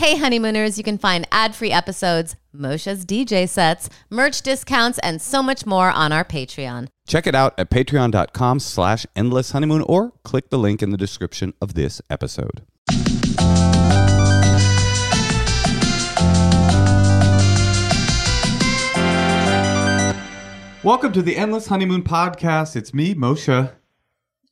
Hey, honeymooners, you can find ad free episodes, Moshe's DJ sets, merch discounts, and so much more on our Patreon. Check it out at patreon.com slash endless honeymoon or click the link in the description of this episode. Welcome to the Endless Honeymoon Podcast. It's me, Moshe.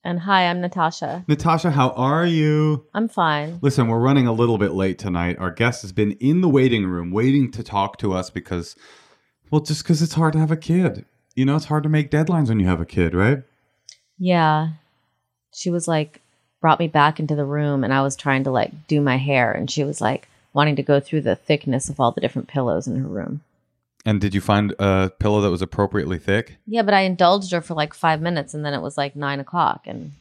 And hi, I'm Natasha. Natasha, how are you? I'm fine. Listen, we're running a little bit late tonight. Our guest has been in the waiting room waiting to talk to us because, well, just because it's hard to have a kid. You know, it's hard to make deadlines when you have a kid, right? Yeah. She was like, brought me back into the room, and I was trying to like do my hair, and she was like wanting to go through the thickness of all the different pillows in her room. And did you find a pillow that was appropriately thick? Yeah, but I indulged her for like five minutes, and then it was like nine o'clock, and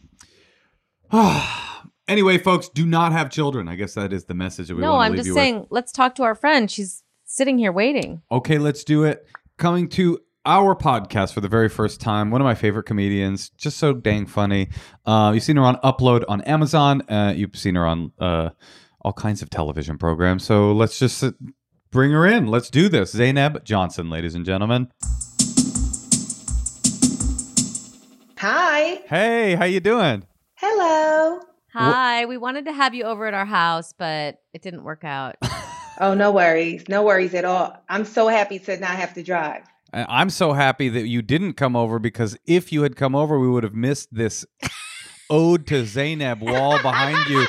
anyway, folks, do not have children. I guess that is the message that we no, want to I'm leave just you saying, let's talk to our friend. She's sitting here waiting. Okay, let's do it. Coming to our podcast for the very first time, one of my favorite comedians, just so dang funny. Uh, you've seen her on Upload on Amazon. Uh, you've seen her on uh, all kinds of television programs. So let's just bring her in. Let's do this. Zainab Johnson, ladies and gentlemen. Hi. Hey, how you doing? Hello. Hi, we wanted to have you over at our house, but it didn't work out. Oh, no worries. No worries at all. I'm so happy to not have to drive. I- I'm so happy that you didn't come over because if you had come over, we would have missed this ode to Zainab wall behind you.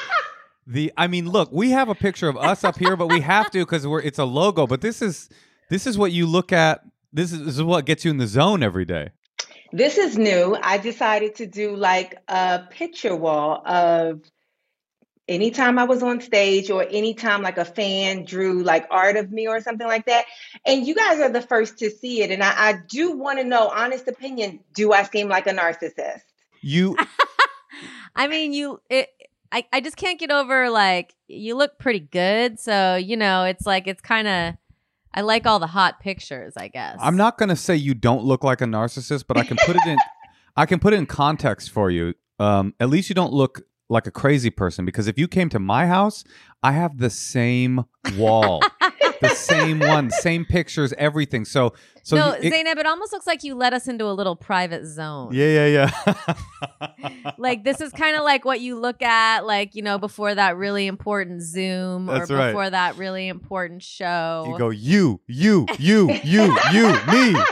The I mean, look, we have a picture of us up here, but we have to because we're it's a logo. But this is this is what you look at. This is, this is what gets you in the zone every day. This is new. I decided to do like a picture wall of anytime I was on stage or anytime like a fan drew like art of me or something like that. And you guys are the first to see it. And I, I do want to know, honest opinion, do I seem like a narcissist? You I mean, you it I, I just can't get over like you look pretty good, so you know, it's like it's kind of I like all the hot pictures, I guess. I'm not going to say you don't look like a narcissist, but I can put it in I can put it in context for you. Um, at least you don't look like a crazy person because if you came to my house, I have the same wall, the same one, same pictures, everything. So, so no, you- it- Zainab, it almost looks like you let us into a little private zone. yeah, yeah, yeah. Like this is kind of like what you look at, like you know, before that really important Zoom That's or right. before that really important show. you go, you, you, you, you, you, me.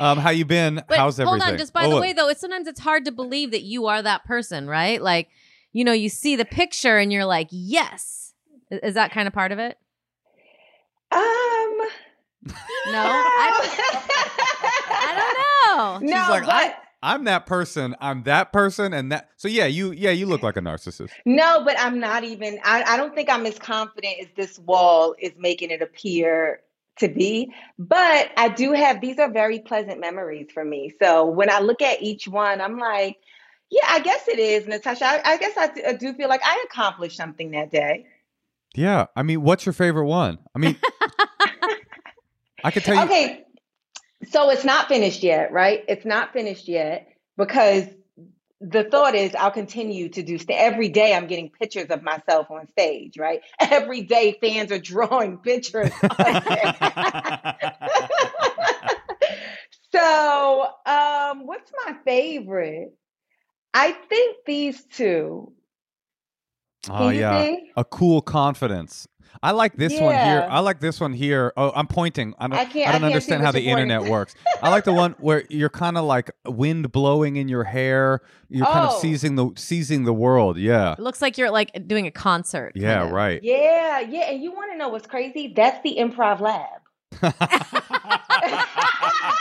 um, how you been? But How's everything? hold on, just by Oh, the way, though, it's sometimes it's hard to believe that you are that person, right? Like, you know, you see the picture and you're like, yes. I- Is that kind of part of it? Um, No, I I don't know. No, She's like, but I, I'm that person. I'm that person, and that. So yeah, you, yeah, you look like a narcissist. no, but I'm not even. I, I don't think I'm as confident as this wall is making it appear to be. But I do have. These are very pleasant memories for me. So when I look at each one, I'm like, yeah, I guess it is, Natasha. I, I guess I do feel like I accomplished something that day. Yeah, I mean, what's your favorite one? I mean, I could tell you. Okay, so it's not finished yet, right? It's not finished yet because the thought is I'll continue to do st- every day. I'm getting pictures of myself on stage, right? Every day, fans are drawing pictures. so, um, what's my favorite? I think these two. Oh Can yeah, see? a cool confidence. I like this one here. I like this one here. Oh, I'm pointing. I don't. I can't- I I don't can't understand how the you're pointing. internet works. I like the one where you're kind of like wind blowing in your hair. You're kind of Oh. seizing the seizing the world. Yeah. It looks like you're like doing a concert. Yeah. kind of. Right. Yeah, yeah. And you want to know what's crazy? That's the improv lab.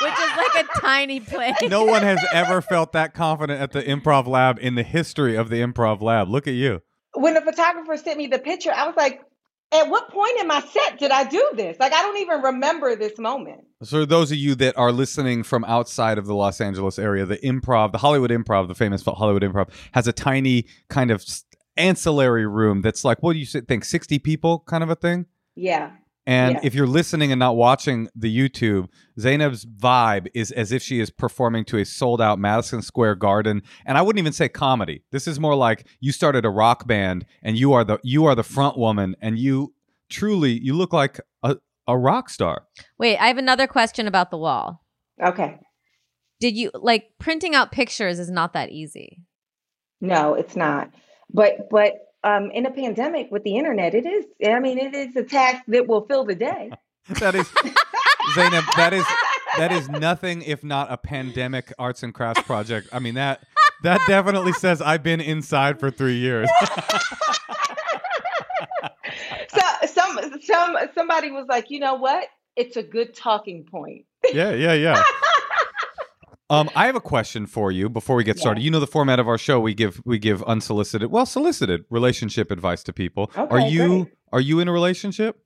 Which is like a tiny place. no one has ever felt that confident at the improv lab in the history of the improv lab. Look at you. When the photographer sent me the picture, I was like, at what point in my set did I do this? Like, I don't even remember this moment. So, those of you that are listening from outside of the Los Angeles area, the improv, the Hollywood improv, the famous Hollywood improv, has a tiny kind of ancillary room that's like, what do you think, 60 people kind of a thing? Yeah. And Yeah. if you're listening and not watching the YouTube, Zainab's vibe is as if she is performing to a sold out Madison Square Garden. And I wouldn't even say comedy. This is more like you started a rock band and you are the you are the front woman and you truly you look like a, a rock star. Wait, I have another question about the wall. Okay. Did you like printing out pictures is not that easy. No, it's not. But but um, in a pandemic with the internet, it is. I mean, it is a task that will fill the day. That is Zainab, that is that is nothing if not a pandemic arts and crafts project. I mean that that definitely says I've been inside for 3 years. So some some somebody was like, you know what? It's a good talking point. yeah, yeah, yeah. Um, I have a question for you before we get started. You know the format of our show. We give we give unsolicited, well, solicited relationship advice to people. are you great. are you in a relationship?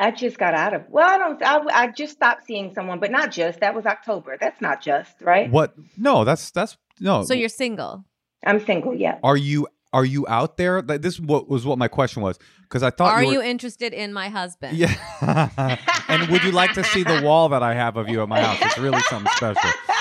I just got out of. Well, I don't. I, I just stopped seeing someone, but not just. That was October. That's not just right. What? No, that's that's no. So you're single. I'm single. Yeah. are you are you out there? This what was what my question was because I thought Are you, you interested in my husband? Yeah. and would you like to see the wall that I have of you at my house? It's really something special.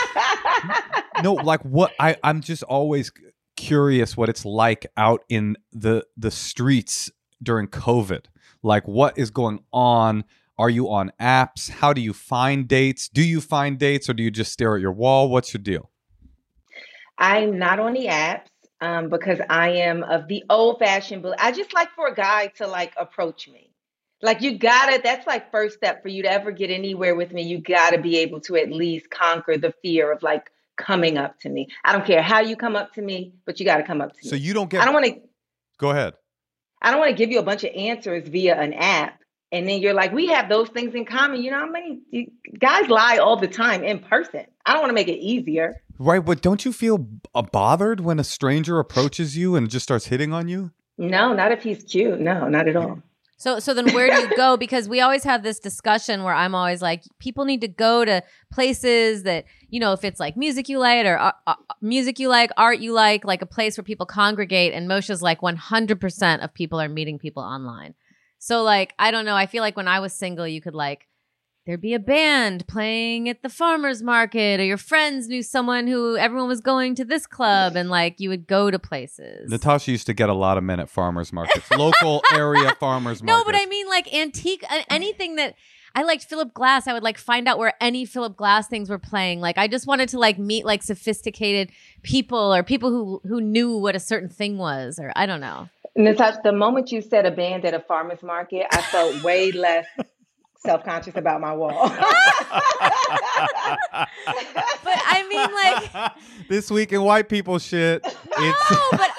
No, like what I I'm just always curious what it's like out in the the streets during COVID. Like what is going on? Are you on apps? How do you find dates? Do you find dates or do you just stare at your wall? What's your deal? I'm not on the apps um, because I am of the old fashioned. I just like for a guy to like approach me. Like you gotta. That's like first step for you to ever get anywhere with me. You gotta be able to at least conquer the fear of like coming up to me. I don't care how you come up to me, but you gotta come up to So me. So you don't get I don't want to. Go ahead. I don't want to give you a bunch of answers via an app. And then you're like, we have those things in common. You know how many you- guys lie all the time in person? I don't want to make it easier. Right, but don't you feel uh, bothered when a stranger approaches you and just starts hitting on you? No, not if he's cute. No, not at all. So so then where do you go? Because we always have this discussion where I'm always like, people need to go to places that you know, if it's like music you like or uh, uh, music you like, art you like, like a place where people congregate. And Moshe's like 100% of people are meeting people online. So like I don't know. I feel like when I was single, you could like there'd be a band playing at the farmers market, or your friends knew someone who everyone was going to this club, and like you would go to places. Natasha used to get a lot of men at farmers markets, local area farmers markets. No, but I mean like antique a- anything that I liked Philip Glass. I would like find out where any Philip Glass things were playing. Like I just wanted to like meet like sophisticated people or people who who knew what a certain thing was or I don't know. Natasha, the moment you said a band at a farmer's market, I felt way less self conscious about my wall. But I mean like this week in white people shit. It's no, but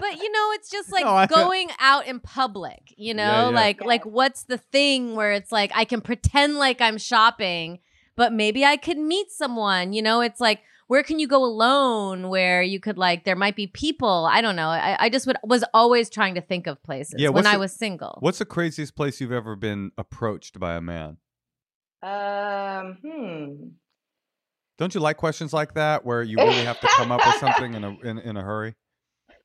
but you know it's just like No, I- going out in public, you know? Yeah, yeah. Like Yeah. like what's the thing where it's like I can pretend like I'm shopping, but maybe I could meet someone, you know? It's like where can you go alone where you could like there might be people i don't know i, I just would, was always trying to think of places Yeah, when what's i was single what's the craziest place you've ever been approached by a man? um, hmm. Don't you like questions like that where you really have to come up with something in a in, in a hurry?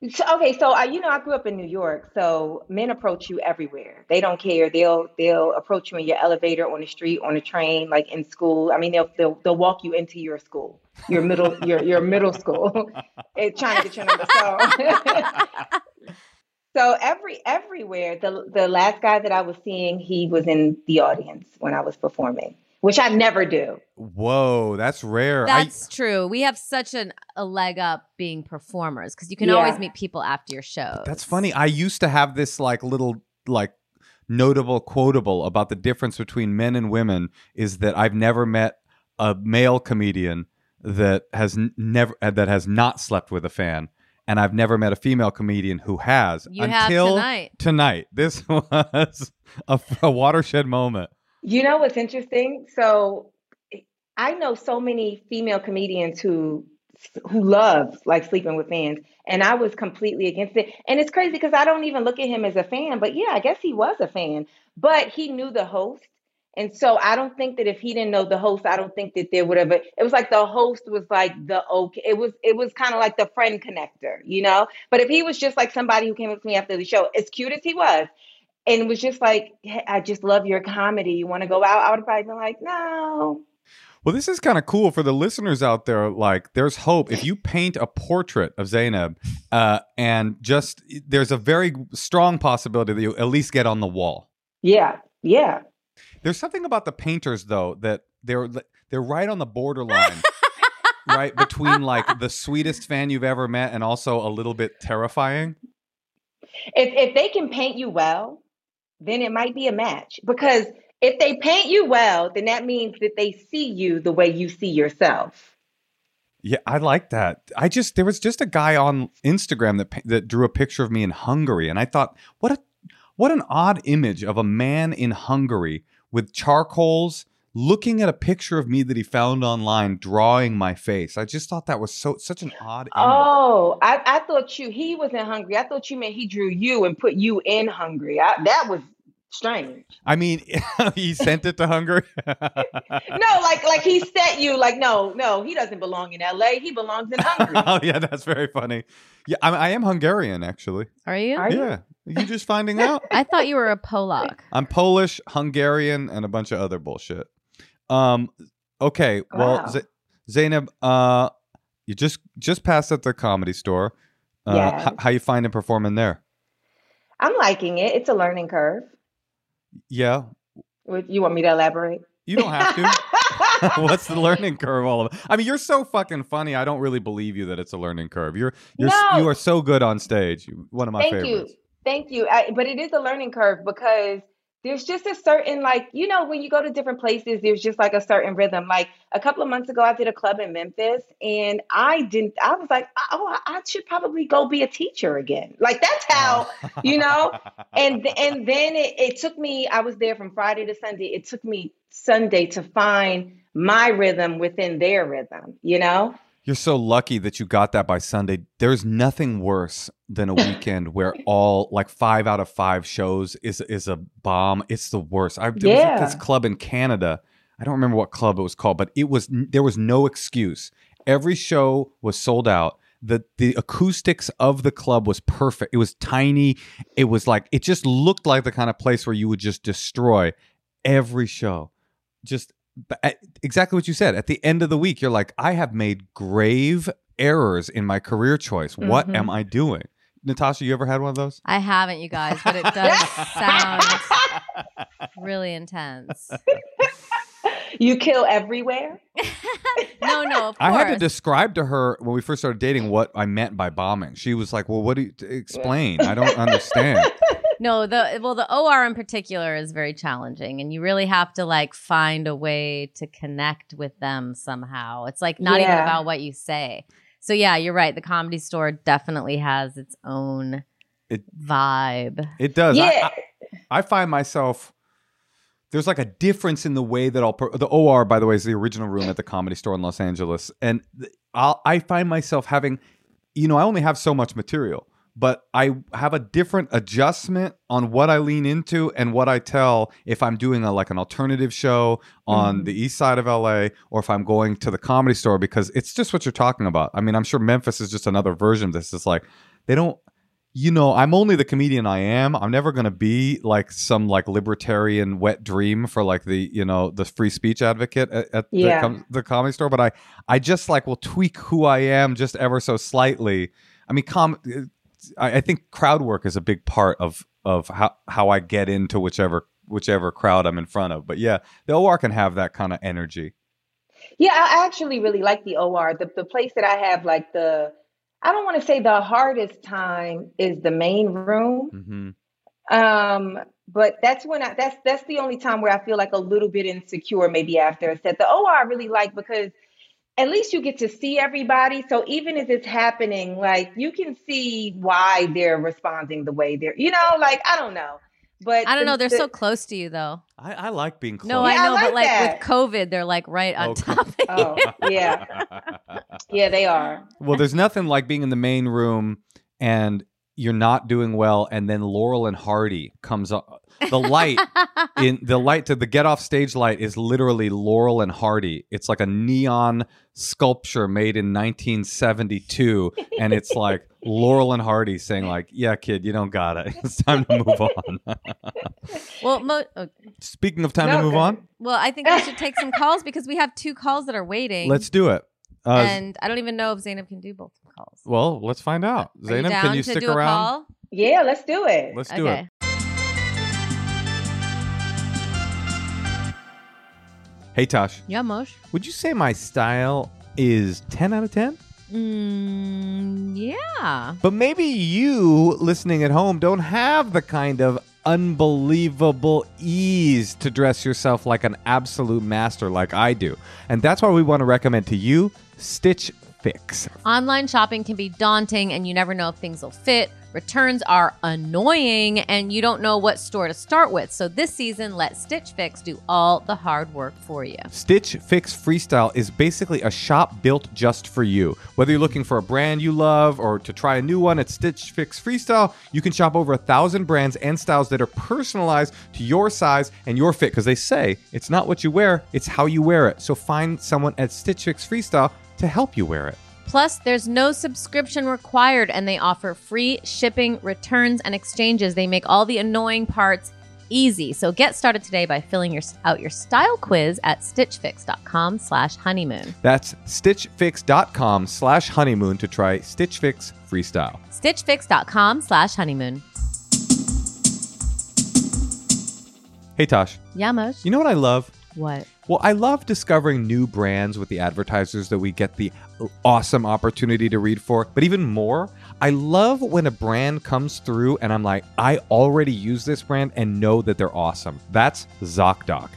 So, okay, so I, you know, I grew up in New York, so men approach you everywhere. They don't care. They'll they'll approach you in your elevator, on the street, on the train, like in school. I mean, they'll they'll, they'll walk you into your school, your middle your your middle school, trying to get your number. So, so every everywhere. The the last guy that I was seeing, he was in the audience when I was performing, which I never do. Whoa, that's rare. I- that's true we have such an, a leg up being performers because you can Yeah. always meet people after your show That's funny. I used to have this like little like notable quotable about the difference between men and women is that I've never met a male comedian that has n- never uh, that has not slept with a fan and I've never met a female comedian who has you have until tonight tonight. This was a, a watershed moment. You know what's interesting? So I know so many female comedians who who love like sleeping with fans, and I was completely against it. And it's crazy because I don't even look at him as a fan, but yeah, I guess he was a fan. But he knew the host. And so I don't think that if he didn't know the host, I don't think that there would have. It was like the host was like the okay. It was it was kind of like the friend connector, you know. But if he was just like somebody who came up to me after the show, as cute as he was, and was just like, hey, I just love your comedy. You want to go out? I would have probably been like, no. Well, this is kind of cool for the listeners out there. Like, there's hope if you paint a portrait of Zainab, uh, and just there's a very strong possibility that you at least get on the wall. Yeah, yeah. There's something about the painters though that they're they're right on the borderline, right between like the sweetest fan you've ever met and also a little bit terrifying. If if they can paint you well, then it might be a match because if they paint you well, then that means that they see you the way you see yourself. Yeah, I like that. I just there was just a guy on Instagram that that drew a picture of me in Hungary, and I thought, what a what an odd image of a man in Hungary with charcoals looking at a picture of me that he found online drawing my face. I just thought that was so such an odd. Oh, I, I thought you he was in Hungary. I thought you meant he drew you and put you in Hungary. I, that was strange. I mean, he sent it to Hungary. No, like like he set you like no, no, he doesn't belong in LA. He belongs in Hungary. oh yeah, that's very funny. Yeah, I, I am Hungarian actually. Are you? Are you? Yeah, you just finding out? I thought you were a Polak. I'm Polish, Hungarian, and a bunch of other bullshit. Um. Okay. Well, Wow. Z- Zainab, uh, you just just passed at the comedy store. Uh, Yes. h- how you finding performing there? I'm liking it. It's a learning curve. Yeah, Would- You want me to elaborate? you don't have to. What's the learning curve all of? I mean, you're so fucking funny. I don't really believe you that it's a learning curve. You're you're No. you are so good on stage. One of my Thank favorites. you. Thank you. I, but it is a learning curve because there's just a certain, like, you know, when you go to different places, there's just like a certain rhythm. Like a couple of months ago, I did a club in Memphis and I didn't, I was like, oh, I I should probably go be a teacher again. Like, that's how, you know? and and then it, it took me, I was there from Friday to Sunday. It took me Sunday to find my rhythm within their rhythm, you know? You're so lucky that you got that by Sunday. There's nothing worse than a weekend where all like five out of five shows is is a bomb. It's the worst. I there was Yeah. this club in Canada. I don't remember what club it was called, but it was there was no excuse. Every show was sold out. The the acoustics of the club was perfect. It was tiny. It was like it just looked like the kind of place where you would just destroy every show. Just exactly what you said. At the end of the week, you're like, I have made grave errors in my career choice. What Mhm. am I doing? Natasha, you ever had one of those? I haven't, you guys, but it does sound really intense. you kill everywhere. No, no, of I had to describe to her when we first started dating what I meant by bombing. She was like, "Well, what do you explain? I don't understand." No, the well, the OR in particular is very challenging, and you really have to like find a way to connect with them somehow. It's like not even about what you say. So yeah, you're right. The comedy store definitely has its own It- vibe. It does. I- Yeah. I, I find myself there's like a difference in the way that I'll per- the OR by the way is the original room at the comedy store in Los Angeles and th- I'll I find myself having you know I only have so much material but I have a different adjustment on what I lean into and what I tell if I'm doing a like an alternative show on Mhm. the east side of LA or if I'm going to the comedy store because it's just what you're talking about. I mean, I'm sure Memphis is just another version of this. It's like they don't you know, I'm only the comedian I am. I'm never going to be like some like libertarian wet dream for like the, you know, the free speech advocate at, at the, com- the comedy store, but I I just like will tweak who I am just ever so slightly. I mean, com I, I think crowd work is a big part of of how how I get into whichever whichever crowd I'm in front of. But yeah, the OR can have that kind of energy. Yeah, I actually really like the OR. The the place that I have like the I don't want to say the hardest time is the main room. hmm Um, but that's when I that's that's the only time where I feel like a little bit insecure maybe after a set. The OR I really like because at least you get to see everybody. So even if it's happening, like you can see why they're responding the way they're you know, like I don't know. But I don't the- know. They're the- so close to you, though. I, I like being close. No, Yeah, I I know, but like like that. with COVID, they're like right on Oh, top of oh, you. Oh, yeah. Yeah, they are. well, there's nothing like being in the main room and you're not doing well, and then Laurel and Hardy comes up. The light in the light to the get off stage light is literally Laurel and Hardy. It's like a neon sculpture made in 1972, and it's like Laurel and Hardy saying like, "Yeah, kid, you don't got it. It's time to move on." well, mo- oh, Speaking of time No, to move go on, well, I think we should take some calls because we have two calls that are waiting. let's do it. Uh, and I don't even know if Zainab can do both calls. well, let's find out. Are Zainab, down can you to stick do around? A call? Yeah, let's do it. Let's do it. Hey Tosh, Yeah, Mosh. would you say my style is 10 out of 10? Mm, yeah. But maybe you listening at home don't have the kind of unbelievable ease to dress yourself like an absolute master like I do. And that's why we want to recommend to you Stitch Fix. Online shopping can be daunting and you never know if things will fit. Returns are annoying and you don't know what store to start with. So this season, let Stitch Fix do all the hard work for you. Stitch Fix Freestyle is basically a shop built just for you. Whether you're looking for a brand you love or to try a new one at Stitch Fix Freestyle, you can shop over a thousand brands and styles that are personalized to your size and your fit. Because they say it's not what you wear, it's how you wear it. So find someone at Stitch Fix Freestyle to help you wear it. Plus, there's no subscription required and they offer free shipping, returns, and exchanges. They make all the annoying parts easy. So get started today by filling your, out your style quiz at stitchfix.com slash honeymoon. That's stitchfix.com slash honeymoon to try Stitch Fix Freestyle. stitchfix.com slash honeymoon. Hey Tosh, Yeah, you know what I love? What? Well, I love discovering new brands with the advertisers that we get the awesome opportunity to read for. But even more, I love when a brand comes through and I'm like, I already use this brand and know that they're awesome. That's ZocDoc.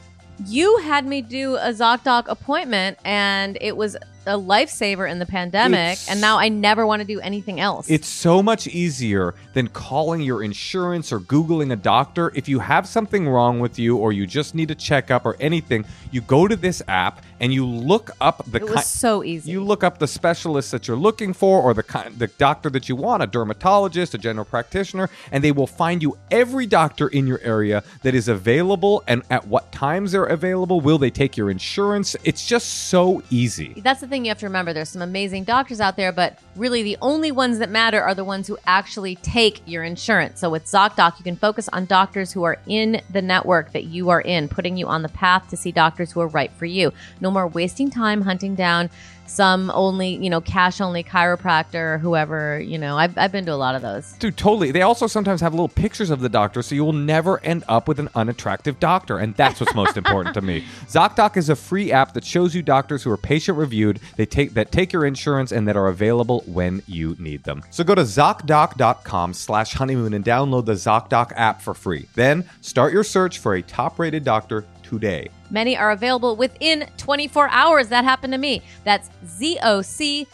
You had me do a ZocDoc appointment and it was a lifesaver in the pandemic. It's- and now I never want to do anything else. It's so much easier than calling your insurance or Googling a doctor. If you have something wrong with you or you just need a checkup or anything, you go to this app and you look up the it ki- so easy. You look up the specialist that you're looking for or the kind the doctor that you want, a dermatologist, a general practitioner, and they will find you every doctor in your area that is available and at what times they're available. Will they take your insurance? It's just so easy. That's the thing you have to remember. There's some amazing doctors out there, but really the only ones that matter are the ones who actually take your insurance. So with ZocDoc, you can focus on doctors who are in the network that you are in, putting you on the path to see doctors who are right for you. No more wasting time hunting down some only, you know, cash only chiropractor or whoever, you know. I've, I've been to a lot of those. Dude, totally. They also sometimes have little pictures of the doctor, so you will never end up with an unattractive doctor. And that's what's most important to me. ZocDoc is a free app that shows you doctors who are patient reviewed, they take that take your insurance and that are available when you need them. So go to ZocDoc.com slash honeymoon and download the ZocDoc app for free. Then start your search for a top-rated doctor today. Many are available within 24 hours. That happened to me. That's zocdoc.com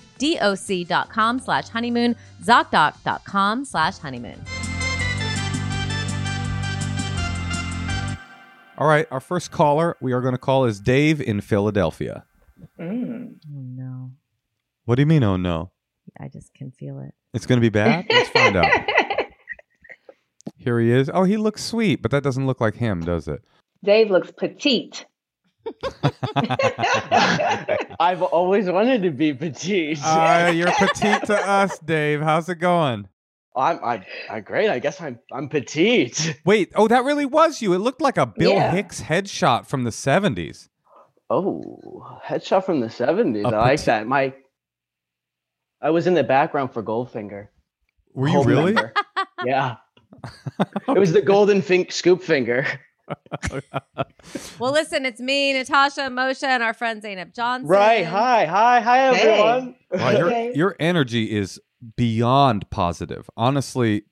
slash honeymoon, zocdoc.com slash honeymoon. All right, our first caller we are going to call is Dave in Philadelphia. Mm. Oh, no. What do you mean, oh no? I just can feel it. It's going to be bad? Let's find out. Here he is. Oh, he looks sweet, but that doesn't look like him, does it? Dave looks petite. I've always wanted to be petite. Uh, you're petite to us, Dave. How's it going? I'm, I, I, great. I guess I'm, I'm petite. Wait, oh, that really was you. It looked like a Bill Yeah. Hicks headshot from the 70s. Oh, headshot from the '70s. A I like that. My, I was in the background for Goldfinger. Were you Gold really? yeah. It was the golden fink scoop finger. Well, listen, it's me, Natasha, Moshe, and our friend Zainab Johnson. Right. Hi. Hi. Hi, Hey. everyone. Wow, your, your energy is beyond positive. Honestly,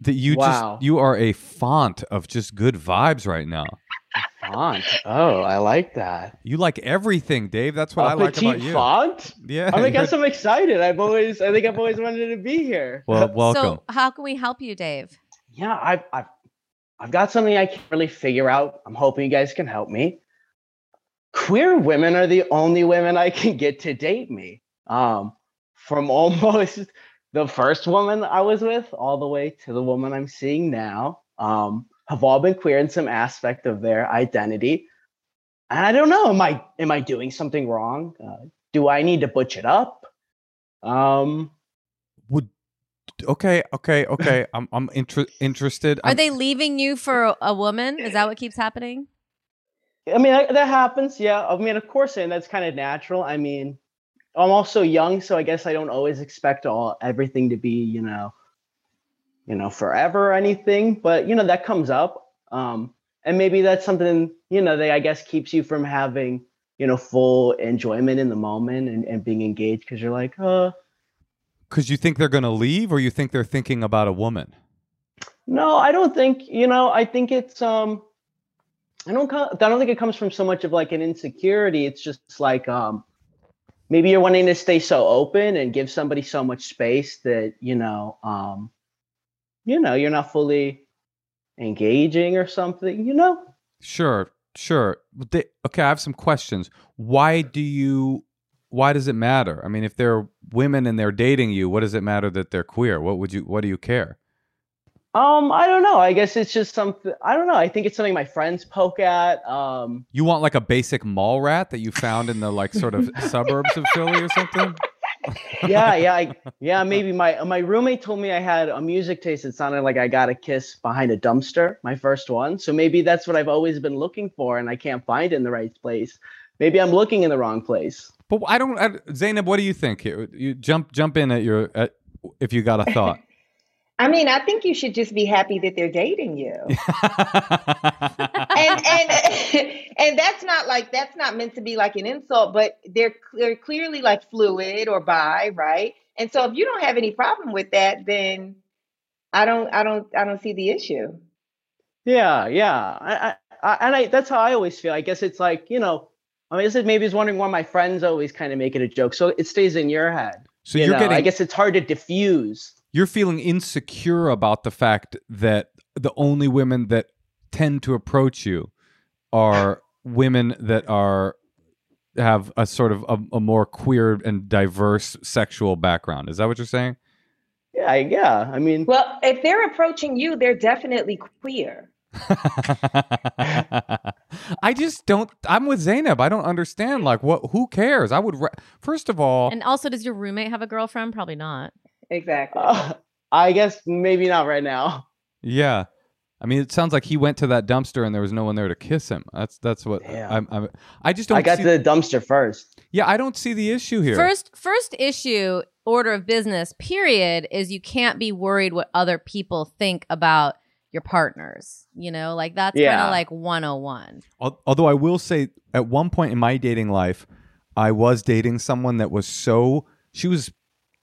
that you Wow. just you are a font of just good vibes right now. Font. Oh, I like that. You like everything, Dave. That's what A I like about you. font. Yeah. I guess I'm excited. I've always, I think I've always wanted to be here. well, welcome. So, how can we help you, Dave? yeah, I've, I've, I've got something I can't really figure out. I'm hoping you guys can help me. Queer women are the only women I can get to date me. Um, from almost the first woman I was with, all the way to the woman I'm seeing now, um, have all been queer in some aspect of their identity. And I don't know, am I am I doing something wrong? Uh, do I need to butch it up? Um, okay, okay, okay. I'm I'm inter- interested. Are I'm- they leaving you for a, a woman? Is that what keeps happening? I mean that, that happens, yeah. I mean, of course, and that's kind of natural. I mean, I'm also young, so I guess I don't always expect all everything to be, you know, you know, forever or anything. But you know, that comes up, um, and maybe that's something you know that I guess keeps you from having you know full enjoyment in the moment and, and being engaged because you're like, uh, Because you think they're going to leave, or you think they're thinking about a woman? No, I don't think, you know, I think it's um I don't I don't think it comes from so much of like an insecurity. It's just like um maybe you're wanting to stay so open and give somebody so much space that, you know, um you know, you're not fully engaging or something, you know? Sure, sure. Okay, I have some questions. Why do you? Why does it matter? I mean, if they're women and they're dating you, what does it matter that they're queer? What would you? What do you care? Um I don't know. I guess it's just something I don't know. I think it's something my friends poke at. Um You want like a basic mall rat that you found in the like sort of suburbs of Philly or something? yeah, yeah, I, yeah. Maybe my my roommate told me I had a music taste that sounded like I got a kiss behind a dumpster, my first one. So maybe that's what I've always been looking for, and I can't find it in the right place. Maybe I'm looking in the wrong place. But I don't. I, Zainab, what do you think here? You jump jump in at your at, if you got a thought. I mean, I think you should just be happy that they're dating you. and and and that's not like that's not meant to be like an insult, but they're they're clearly like fluid or bi, right? And so if you don't have any problem with that, then I don't I don't I don't see the issue. Yeah, yeah. I, I, I and I that's how I always feel. I guess it's like you know. I mean, this is maybe is wondering why my friends always kind of make it a joke, so it stays in your head. so you you're know? getting. I guess it's hard to diffuse. you're feeling insecure about the fact that the only women that tend to approach you are women that are have a sort of a, a more queer and diverse sexual background. Is that what you're saying? Yeah, yeah. I mean, Well, if they're approaching you, they're definitely queer. I just don't. I'm with Zainab. I don't understand. Like, what? Who cares? I would. Ra- First of all, And also, does your roommate have a girlfriend? Probably not. Exactly. uh, I guess maybe not right now. yeah. I mean, it sounds like he went to that dumpster and there was no one there to kiss him. That's that's what I'm, I'm. I just don't. I got see, to the dumpster first. Yeah, I don't see the issue here. First, first issue order of business. Period is you can't be worried what other people think about your partners. You know, like that's kind of like 101. Although I will say, at one point in my dating life, I was dating someone that was so she was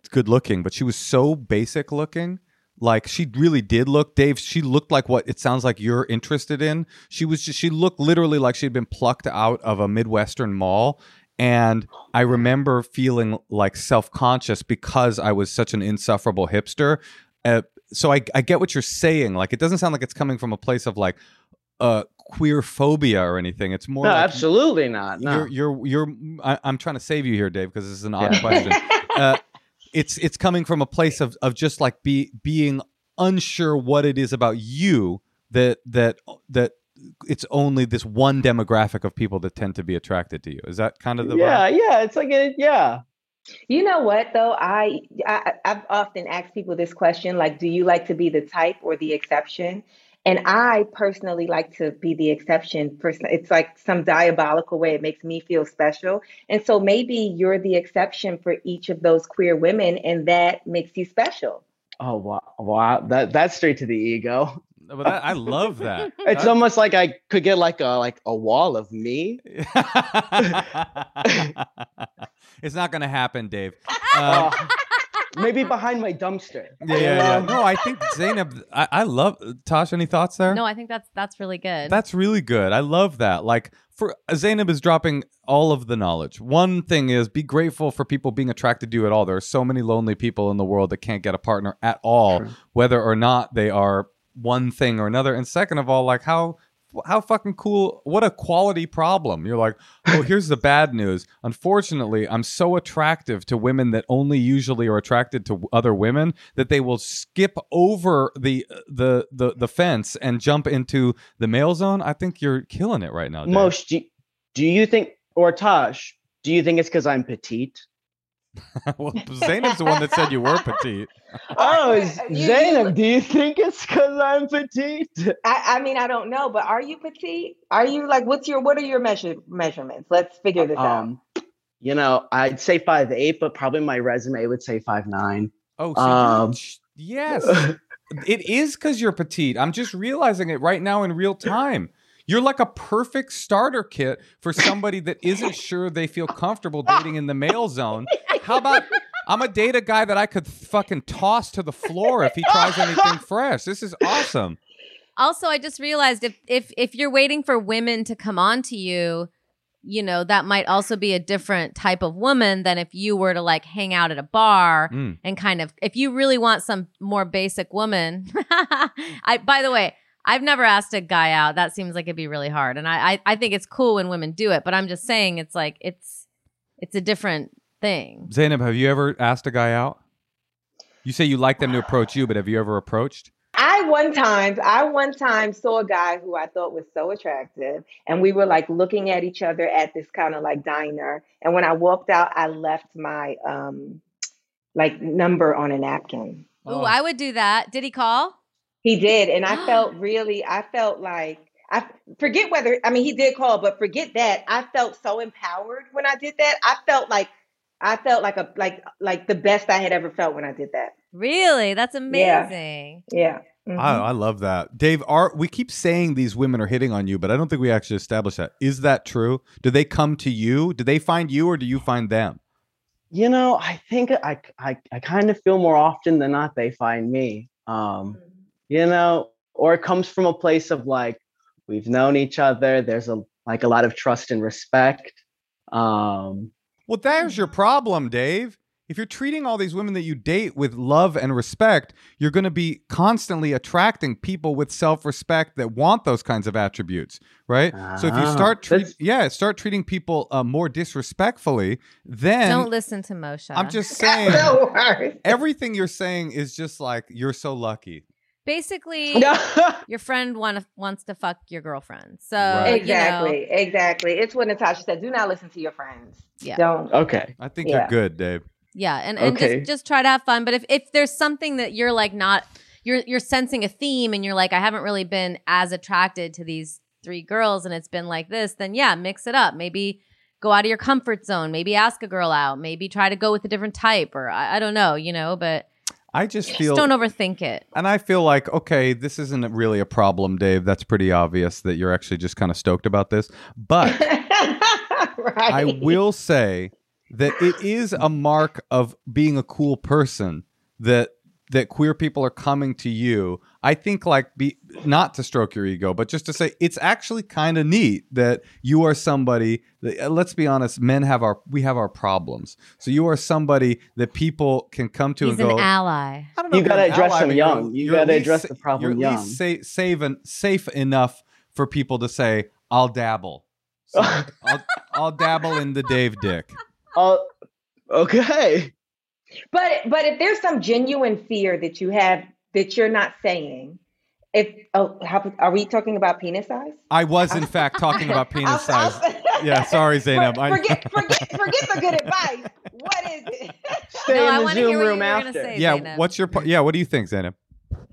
good looking, but she was so basic looking. Like she really did look, Dave. She looked like what it sounds like you're interested in. She was just she looked literally like she'd been plucked out of a midwestern mall. And I remember feeling like self conscious because I was such an insufferable hipster. Uh, so I, I get what you're saying. Like it doesn't sound like it's coming from a place of like uh queer phobia or anything. It's more No, like absolutely not. No. you're you're you're I, I'm trying to save you here, Dave, because this is an odd Yeah. question. Uh, it's it's coming from a place of of just like be being unsure what it is about you that that that it's only this one demographic of people that tend to be attracted to you. Is that kind of the yeah, vibe? yeah. It's like a, yeah. You know what though? I, I I've often asked people this question like do you like to be the type or the exception? And I personally like to be the exception. Person, it's like some diabolical way. It makes me feel special. And so maybe you're the exception for each of those queer women, and that makes you special. Oh wow, wow. That that's straight to the ego. But I, I love that. It's almost like I could get like a like a wall of me. it's not going to happen, Dave. Uh, Uh, maybe behind my dumpster. yeah, yeah, yeah. No, I think Zainab. I, I love Tosh. Any thoughts there? No, I think that's that's really good. That's really good. I love that. Like for Zainab is dropping all of the knowledge. One thing is be grateful for people being attracted to you at all. There are so many lonely people in the world that can't get a partner at all, True. whether or not they are one thing or another. And second of all, like how how fucking cool! What a quality problem. You're like, oh, here's the bad news. Unfortunately, I'm so attractive to women that only usually are attracted to other women that they will skip over the the the the fence and jump into the male zone. I think you're killing it right now. Dave. Mosh, do, do you think, or Tosh, do you think it's because I'm petite? well, Zainab's the one that said you were petite. Oh, You- you- Zainab, do you think it's because I'm petite? I, I mean, I don't know, but are you petite? Are you like, what's your, what are your measure, measurements? Let's figure this out. Um, you know, I'd say five eight, but probably my resume would say five nine. Oh, so Um, yes, it is because you're petite. I'm just realizing it right now in real time. You're like a perfect starter kit for somebody that isn't sure they feel comfortable dating in the male zone. How about I'm a date a guy that I could fucking toss to the floor if he tries anything fresh. This is awesome. Also, I just realized if if if you're waiting for women to come on to you, you know, that might also be a different type of woman than if you were to like hang out at a bar Mm. and kind of if you really want some more basic woman. I by the way, I've never asked a guy out. That seems like it'd be really hard. And I, I I think it's cool when women do it, but I'm just saying it's like it's it's a different thing. Zainab, have you ever asked a guy out? You say you like them to approach you, but have you ever approached? I one time, I one time saw a guy who I thought was so attractive, and we were like looking at each other at this kind of like diner. And when I walked out, I left my um like number on a napkin. Ooh, I would do that. Did he call? He did, and I felt really, I felt like I forget whether I mean he did call, but forget that. I felt so empowered when I did that. I felt like I felt like a like like the best I had ever felt when I did that. Really? That's Yeah. amazing. Yeah. Mhm. I, I love that, Dave. Are we keep saying these women are hitting on you, but I don't think we actually established that. Is that true? Do they come to you? Do they find you, or do you find them? You know, I think I, I, I kind of feel more often than not they find me. Um, you know, or it comes from a place of like we've known each other. There's a like a lot of trust and respect. Um, Well, there's your problem, Dave. If you're treating all these women that you date with love and respect, you're going to be constantly attracting people with self-respect that want those kinds of attributes, right? so if you Ah, start treating, that's- yeah, start treating people uh, more disrespectfully, then Don't listen to Moshe. I'm just saying No everything you're saying is just like you're so lucky. Basically your friend want, wants to fuck your girlfriend. So Right. you know, Exactly, exactly. It's what Natasha said. Do not listen to your friends. Yeah. Don't. okay. I think Yeah. you're good, Dave. yeah, and, and Okay. just just try to have fun. But if if there's something that you're like not you're you're sensing a theme and you're like I haven't really been as attracted to these three girls and it's been like this, then yeah, mix it up. Maybe go out of your comfort zone. Maybe ask a girl out. Maybe try to go with a different type or I, I don't know, you know. But I just just feel don't overthink it. And I feel like, okay, this isn't really a problem, Dave. That's pretty obvious that you're actually just kind of stoked about this. But right. I will say that it is a mark of being a cool person that that queer people are coming to you. I think like be not to stroke your ego, but just to say it's actually kind of neat that you are somebody that, uh, let's be honest, men have our we have our problems. So you are somebody that people can come to He's and an go ally. I don't know You gotta address ally, them young. you're- You you're at gotta address sa- the problem you're young. least sa- safe, en- safe enough for people to say, "I'll dabble." So, I'll, I'll dabble in the Dave dick. Oh, okay. But but if there's some genuine fear that you have that you're not saying, if oh, how, are we talking about penis size? I was, in fact, talking about penis I'll- size. I'll- Yeah, sorry, Zainab. I- forget, forget, forget the good advice. What is it? Stay No, in the wanna hear Zoom what room after. say. yeah, Zainab. what's your yeah? What do you think, Zainab?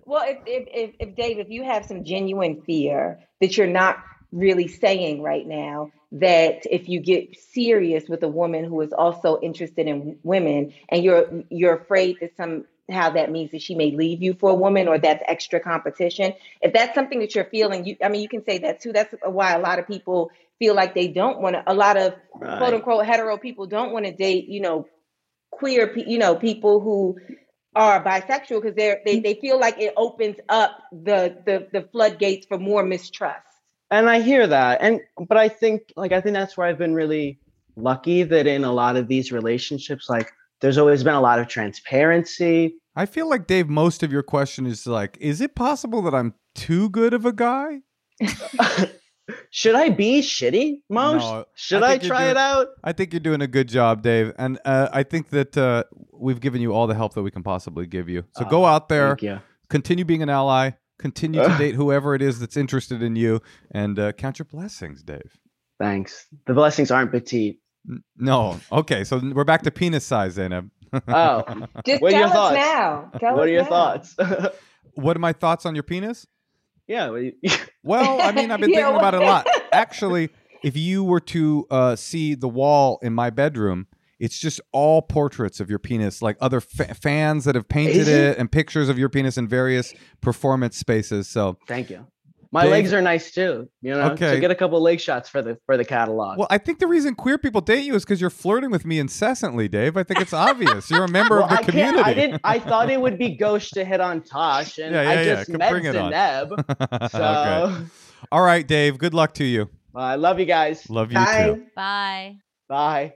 Well, if, if if if Dave, if you have some genuine fear that you're not really saying right now, that if you get serious with a woman who is also interested in women, and you're you're afraid that somehow that means that she may leave you for a woman, or that's extra competition. If that's something that you're feeling, you I mean, you can say that too. That's why a lot of people feel like they don't want to. A lot of quote unquote hetero people don't want to date, you know, queer, you know, people who are bisexual because they're they, they feel like it opens up the, the the floodgates for more mistrust. and i hear that and but i think like i think that's where i've been really lucky that in a lot of these relationships like there's always been a lot of transparency I feel like Dave. Mosh of your question is like, is it possible that I'm too good of a guy? Should I be shitty, Most? No, Should I I, try doing- it out? I think you're doing a good job, Dave, and uh, I think that uh, we've given you all the help that we can possibly give you. So go Oh, out there, continue being an ally, continue to date whoever it is that's interested in you, and uh, count your blessings, Dave. Thanks. The blessings aren't petite. N- No, okay, so we're back to penis size, Zainab. Oh, Just What are tell your us thoughts? now. Tell what us are your now. thoughts? what are my thoughts on your penis? yeah. what do you- Well, I mean, I've been Yeah, thinking about it a lot. Actually, if you were to uh, see the wall in my bedroom, it's just all portraits of your penis, like other fa- fans that have painted it? it? and pictures of your penis in various performance spaces. So, Thank you. My Dave- legs are nice too. You know, Okay. so get a couple leg shots for the for the catalog. well, I think the reason queer people date you is because you're flirting with me incessantly, Dave. I think it's obvious. You're a member Well, of the I community. I didn't. I thght it would be gauche to hit on Tosh, and Yeah, yeah, I just could met bring it on. So okay. All right, Dave. Good luck to you. I love you guys. Love you Bye. too. Bye. Bye.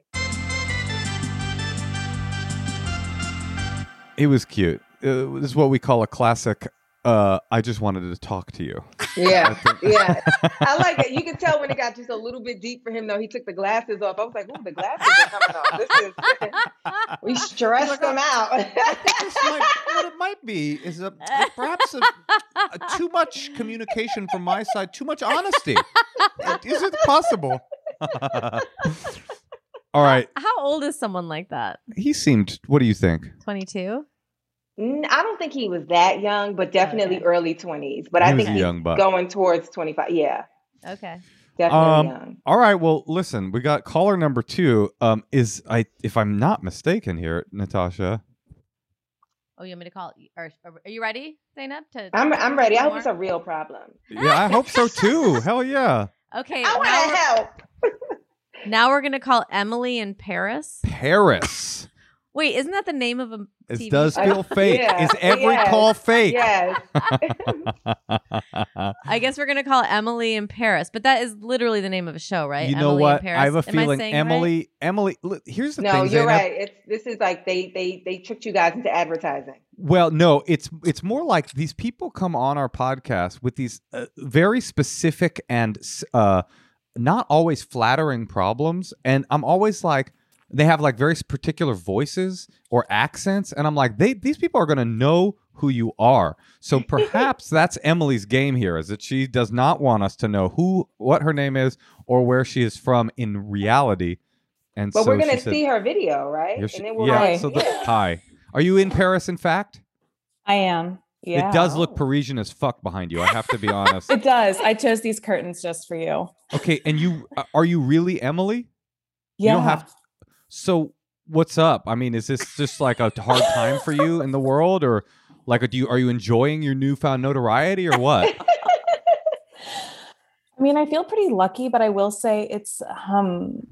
It was cute. It was what we call a classic. Uh, I just wanted to talk to you. Yeah, yeah. I like it. You can tell when it got just a little bit deep for him, though. He took the glasses off. I was like, "Ooh, the glasses are coming off." This is we stressed them oh, out. This might, what it might be is a, perhaps a, a too much communication from my side, too much honesty. is it possible? All right. How old is someone like that? He seemed. What do you think? 22? I don't think he was that young, but definitely Okay. early twenties. But He I think he's young buck. going towards twenty five. Yeah, Okay. definitely Um, young. All right. Well, listen. We got caller number two. Um, is I if I'm not mistaken here, Natasha. Oh, you want me to call? Or, or are you ready, Zainab? To I'm I'm ready. I hope more? it's a real problem. Yeah, I hope so too. Hell yeah. Okay. I want to help. now we're gonna call Emily in Paris. Paris. Wait, isn't that the name of a It does show? feel fake. Yeah, Is every yes, call fake? Yes. I guess we're gonna call it Emily in Paris, but that is literally the name of a show, right? You know Emily what? In Paris. I have a Am feeling saying Emily. right? Emily. Look, here's the no, thing. you're Zainab. right. It's this is like they they they tricked you guys into advertising. Well, no, it's it's more like these people come on our podcast with these uh, very specific and uh, not always flattering problems, and I'm always like, they have like very particular voices or accents, and I'm like, they these people are gonna know who you are. So perhaps that's Emily's game here, is that she does not want us to know who what her name is or where she is from in reality. And But so we're gonna see her video, right? She- and then we'll yeah. like, So the, hi, are you in Paris? In fact. I am. Yeah. It does look Parisian as fuck behind you. I have to be honest. It does. I chose these curtains just for you. okay, and you uh, are you really Emily? Yeah. You don't have. So what's up? I mean, is this just like a hard time for you in the world, or like, do you are you enjoying your newfound notoriety, or what? I mean, I feel pretty lucky, but I will say it's um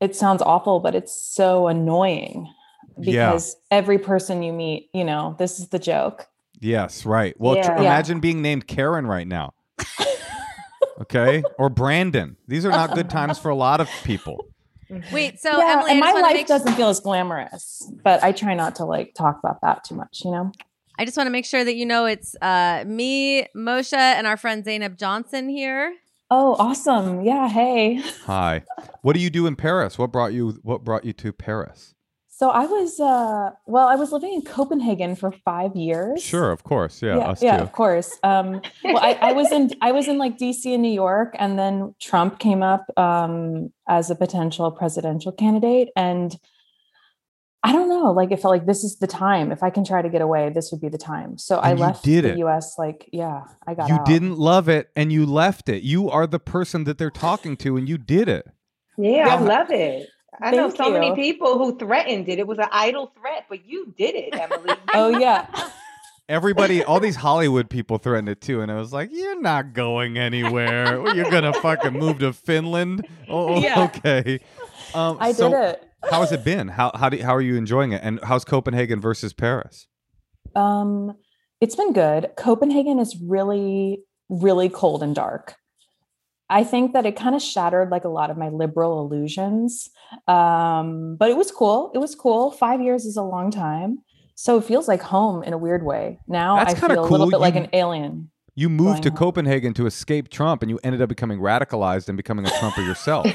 it sounds awful, but it's so annoying Yeah. because every person you meet, you know, this is the joke. yes, right. Well, tr- Yeah. Yeah. imagine being named Karen right now. Okay, or Brandon. These are not good times for a lot of people. Wait, so yeah, Emily, and my just want to life make doesn't feel as glamorous, but I try not to like talk about that too much, you know. I just want to make sure that you know it's uh, me, Moshe, and our friend Zainab Johnson here. Oh, awesome. Yeah, hey. Hi. What do you do in Paris? What brought you? What brought you to Paris? So I was uh well, I was living in Copenhagen for 5 years. Sure, of course. Yeah, yeah, us yeah, too. of course. Um, well, I, I was in I was in like DC and New York, and then Trump came up um, as a potential presidential candidate, and I don't know, like it felt like this is the time. If I can try to get away, this would be the time. So I And you left did the it. U.S. Like, yeah, I got you out. didn't love it and you left it. You are the person that they're talking to and you did it. Yeah, I love it. I know Thank so many people who threatened it. It was an idle threat, but you did it, Emily. Oh yeah, Everybody, all these Hollywood people threatened it too, and I was like, "You're not going anywhere. You're gonna fucking move to Finland." Oh, Yeah. okay. Um, I so did it. how has it been? How how do, how are you enjoying it? And how's Copenhagen versus Paris? Um, it's been good. Copenhagen is really, really cold and dark. I think that it kind of shattered like a lot of my liberal illusions. Um, but it was cool. It was cool. Five years is a long time. So it feels like home in a weird way. Now That's I feel a little cool. bit like an alien. You moved to home. Copenhagen to escape Trump, and you ended up becoming radicalized and becoming a Trumper yourself.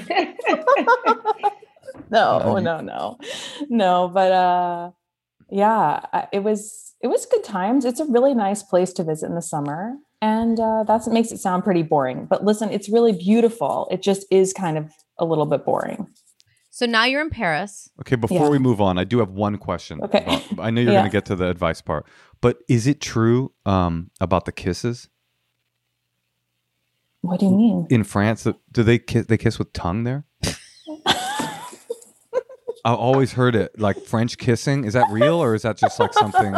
no Mhm. no no no but uh yeah it was it was good times it's a really nice place to visit in the summer and uh that's what makes it sound pretty boring but listen it's really beautiful it just is kind of a little bit boring So now you're in Paris. Okay, before Yeah. we move on, I do have one question. Okay. about- I know you're Yeah. going to get to the advice part, but is it true um, about the kisses what do you mean in France? Do they kiss? They kiss with tongue there? I've always heard it like French kissing. Is that real, or is that just like something?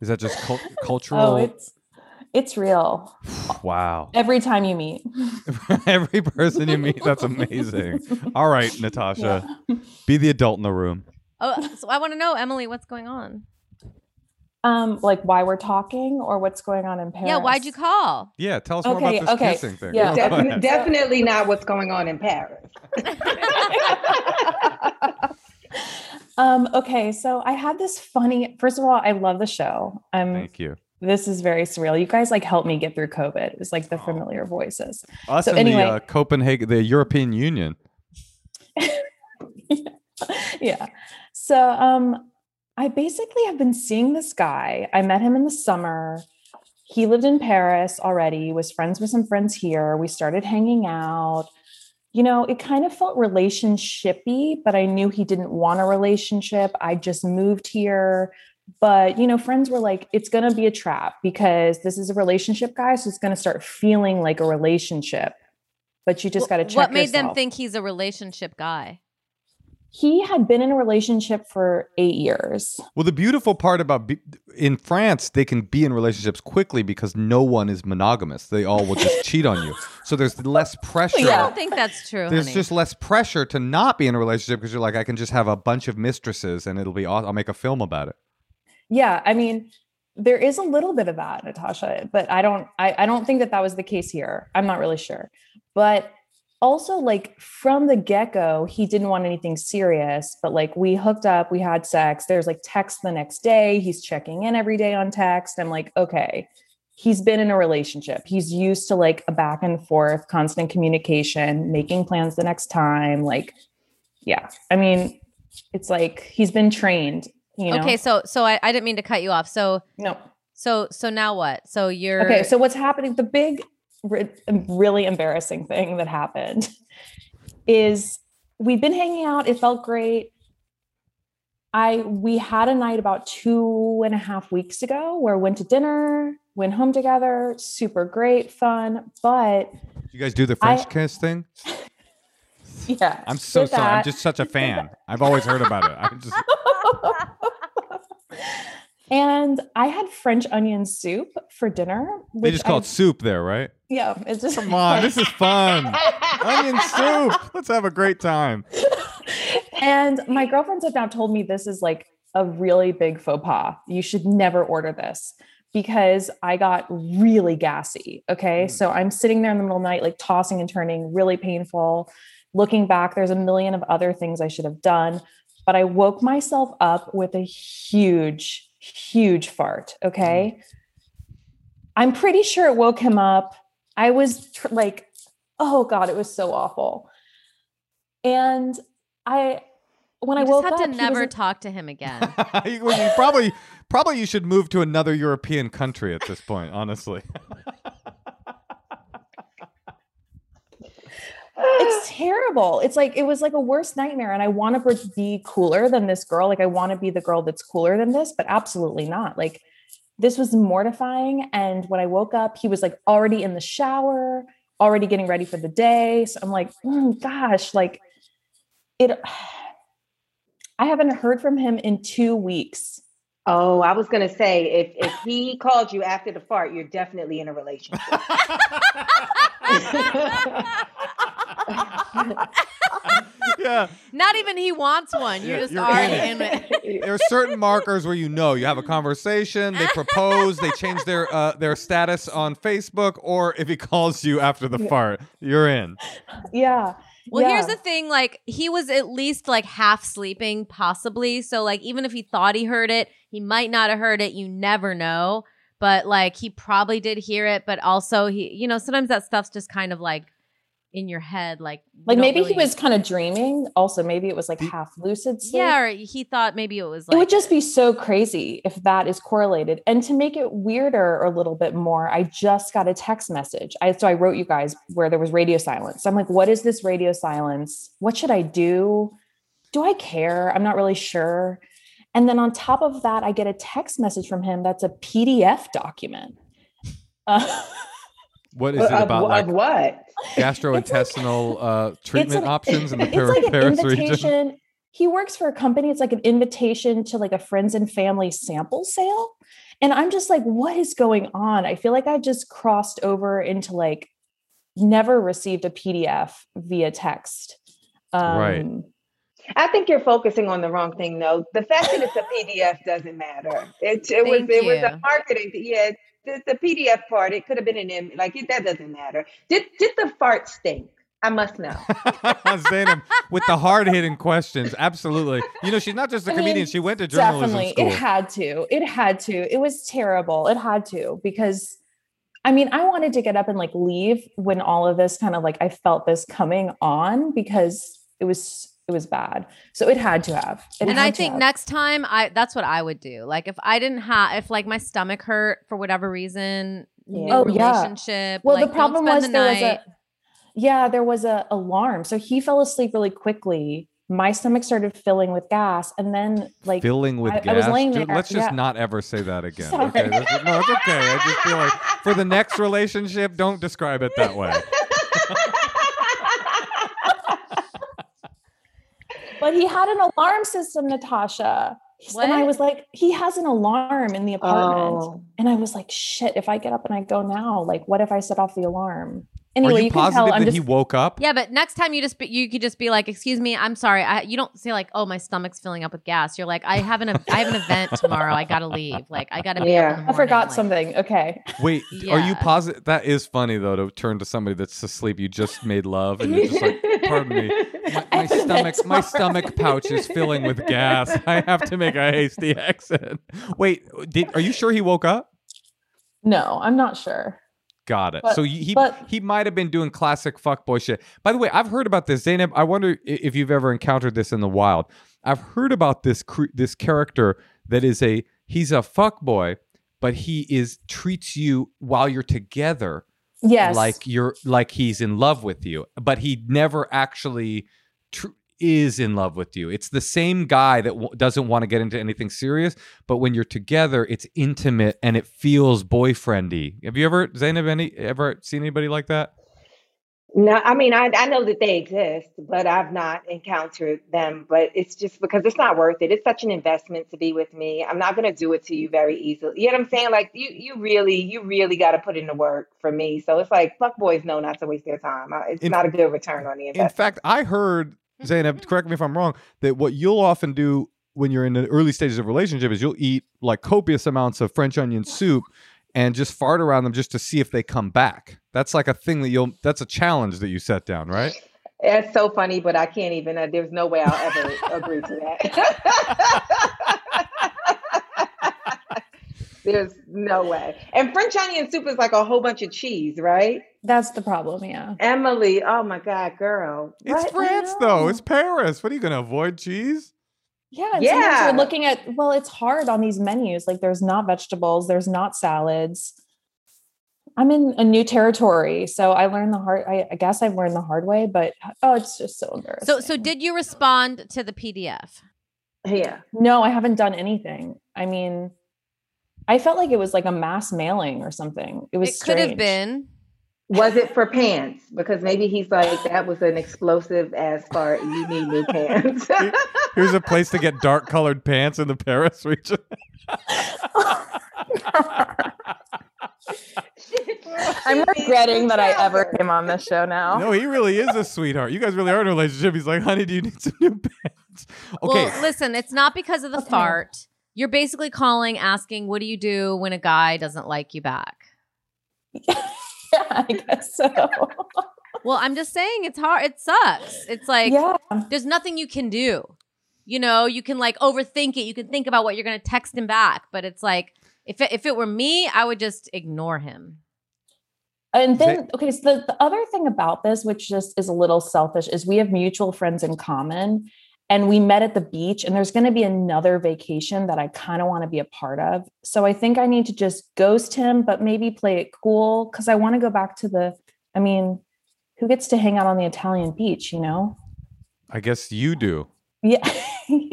Is that just cul- cultural? oh it's it's real wow. every time you meet Every person you meet, that's amazing. All right, Natasha, be the adult in the room. Oh, so I want to know, Emily, what's going on? um like why we're talking or what's going on in paris Yeah, why'd you call? Yeah, tell us more Okay, about this okay, kissing thing. yeah. Defin- definitely not what's going on in Paris. um okay so i had this funny first of all i love the show i'm Thank you. This is very surreal. You guys like helped me get through covid it's like the familiar voices. Us So anyway- the uh, Copenhagen, the European Union. yeah. So um i basically have been seeing this guy. I met him in the summer. He lived in paris already was friends with some friends here. We started hanging out. You know it kind of felt relationshipy but i knew he didn't want a relationship. I just moved here but you know friends were like it's going to be a trap because this is a relationship guy so it's going to start feeling like a relationship but you just got to check What made them think he's a relationship guy? he had been in a relationship for eight years. Well, the beautiful part about be- in France, they can be in relationships quickly because no one is monogamous. They all will just cheat on you. So there's less pressure. I don't think that's true. There's honey. just less pressure to not be in a relationship because you're like, I can just have a bunch of mistresses and it'll be awesome. I'll make a film about it. Yeah, I mean, there is a little bit of that, Natasha, but I don't, I, I don't think that that was the case here. I'm not really sure, but also like from the get-go he didn't want anything serious but like we hooked up we had sex there's like text the next day he's checking in every day on text i'm like okay he's been in a relationship he's used to like a back and forth constant communication making plans the next time like yeah i mean it's like he's been trained you know okay. So, so I, I didn't mean to cut you off. So, no so, so now what? So you're Okay, so what's happening? The big, really embarrassing thing that happened is we've been hanging out. It felt great. I we had a night about two and a half weeks ago where we went to dinner, went home together, super great, fun. But You guys do the French I- kiss thing? Yeah, I'm so sorry. I'm just such a fan. I've always heard about it. I'm just and I had French onion soup for dinner. they which just call I- it soup there, right? yeah. It's just Come on, this is fun. Onion soup. Let's have a great time. and my girlfriends have now told me this is like a really big faux pas. You should never order this because I got really gassy. Okay. Mm. So I'm sitting there in the middle of the night, like tossing and turning, really painful. Looking back, there's a million of other things I should have done. But I woke myself up with a huge, huge fart. Okay. Mm. I'm pretty sure it woke him up. I was tr- like, oh God, it was so awful. And I, when I you woke just up, have to never wasn't- talk to him again. you, you probably probably you should move to another European country at this point, honestly. it's terrible. It's like it was like a worst nightmare. And I want to be cooler than this girl. Like I want to be the girl that's cooler than this, but absolutely not. Like this was mortifying. And when I woke up, he was like already in the shower, already getting ready for the day. So I'm like, "Mm, gosh, like it. I haven't heard from him in two weeks. Oh, I was gonna say if if he called you after the fart, you're definitely in a relationship. yeah. Not even he wants one. You're Yeah, just you're already in in it. There are certain markers where you know you have a conversation, they propose, they change their uh, their status on Facebook, or if he calls you after the fart, you're in. Yeah. Well, here's the thing like he was at least like half sleeping possibly. So like even if he thought he heard it, he might not have heard it. You never know. but like he probably did hear it, but also he, you know, sometimes that stuff's just kind of like in your head, like Like don't maybe he was kind of dreaming. Also, maybe it was like half lucid sleep. yeah, or he thought maybe it was like... it would just be so crazy if that is correlated. And to make it weirder or a little bit more, I just got a text message. I so I wrote you guys where there was radio silence. I'm like, what is this radio silence? What should I do? Do I care? I'm not really sure. And then on top of that, I get a text message from him that's a PDF document. Uh, What is it about of like what? Gastrointestinal uh, treatment an- options in the it's like an Paris region? He works for a company. It's like an invitation to like a friends and family sample sale. And I'm just like, what is going on? I feel like I just crossed over into like never received a PDF via text. Um, Right. I think you're focusing on the wrong thing, though. The fact that it's a PDF doesn't matter. It, it was Thank it was a marketing. thing. Yeah, the, the PDF part. It could have been an im- like it, that doesn't matter. Did did the fart stink? I must know. Zainab with the hard hitting questions. Absolutely. You know, she's not just a I comedian, mean, she went to journalism Definitely. school. It had to. It had to. It was terrible. It had to because I mean, I wanted to get up and like leave when all of this kind of like I felt this coming on because it was it was bad. So it had to have. It and I think have. next time I that's what I would do. Like if I didn't have if like my stomach hurt for whatever reason, new Oh, yeah. Well, like, the problem was the there was a yeah, there was a alarm. So he fell asleep really quickly. My stomach started filling with gas, and then like Filling with I- gas. I was laying Dude, there, let's just yeah. not ever say that again. Sorry. Okay. That's- no, it's okay. I just feel like for the next relationship, don't describe it that way. But he had an alarm system, Natasha. And I was like, he has an alarm in the apartment. Oh. And I was like, shit, if I get up and I go now, like, what if I set off the alarm? Are Anyway, you, you, can positive tell that just he woke up? Yeah, but next time you just be, you could just be like, "Excuse me, I'm sorry." I, you don't say like, "Oh, my stomach's filling up with gas." You're like, "I have an I have an event tomorrow. I gotta leave. Like, I gotta be Yeah. up in I forgot. Like, something. Okay. Wait, are you positive? That is funny though to turn to somebody that's asleep. You just made love, and you're just like, "Pardon me, my, my stomach, my stomach pouch is filling with gas. I have to make a hasty exit." Wait, did, are you sure he woke up? No, I'm not sure. Got it. But- so he but- he might have been doing classic fuckboy shit. By the way, I've heard about this, Zainab. I wonder if you've ever encountered this in the wild. I've heard about this this character that is a he's a fuckboy, but he is treats you while you're together Yes. like you're like he's in love with you, but he never actually tr- is in love with you. It's the same guy that w- doesn't want to get into anything serious, but when you're together, it's intimate and it feels boyfriendy. Have you ever, Zainab, any ever seen anybody like that? No, I mean I I know that they exist, but I've not encountered them. But it's just because it's not worth it. It's such an investment to be with me. I'm not gonna do it to you very easily. You know what I'm saying? Like you you really you really got to put in the work for me. So it's like fuck boys know not to waste their time. It's In- not a good return on the investment. In fact, I heard, Zainab, correct me if I'm wrong, that what you'll often do when you're in the early stages of relationship is you'll eat like copious amounts of French onion soup and just fart around them just to see if they come back. That's like a thing that you'll, that's a challenge that you set down, right? It's so funny, but I can't even. Uh, there's no way I'll ever agree to that. there's no way. And French onion soup is like a whole bunch of cheese, right? That's the problem. Yeah. Emily, oh my God, girl. It's What? France, I though. It's Paris. What are you going to avoid cheese? Yeah. And Yeah. you're looking at, well, it's hard on these menus. Like there's not vegetables, there's not salads. I'm in a new territory. So I learned the hard, I, I guess I've learned the hard way, but oh, it's just so embarrassing. So, so did you respond to the PDF? Yeah. No, I haven't done anything. I mean, I felt like it was like a mass mailing or something. It was It could have been. Was it for pants? Because maybe he's like, that was an explosive ass fart. You need new pants. Here's a place to get dark colored pants in the Paris region. I'm regretting that I ever came on this show now. no, he really is a sweetheart. You guys really are in a relationship. He's like, honey, do you need some new pants? Okay. Well, listen, it's not because of the Okay. fart. You're basically calling, asking, "What do you do when a guy doesn't like you back?" yeah, I guess so. Well, I'm just saying it's hard. It sucks. It's like yeah. there's nothing you can do. You know, you can like overthink it. You can think about what you're going to text him back, but it's like If it, if it were me, I would just ignore him. And then, okay, so the, the other thing about this, which just is a little selfish, is we have mutual friends in common and we met at the beach and there's going to be another vacation that I kind of want to be a part of. So I think I need to just ghost him, but maybe play it cool because I want to go back to the, I mean, who gets to hang out on the Italian beach, you know? I guess you do. Yeah.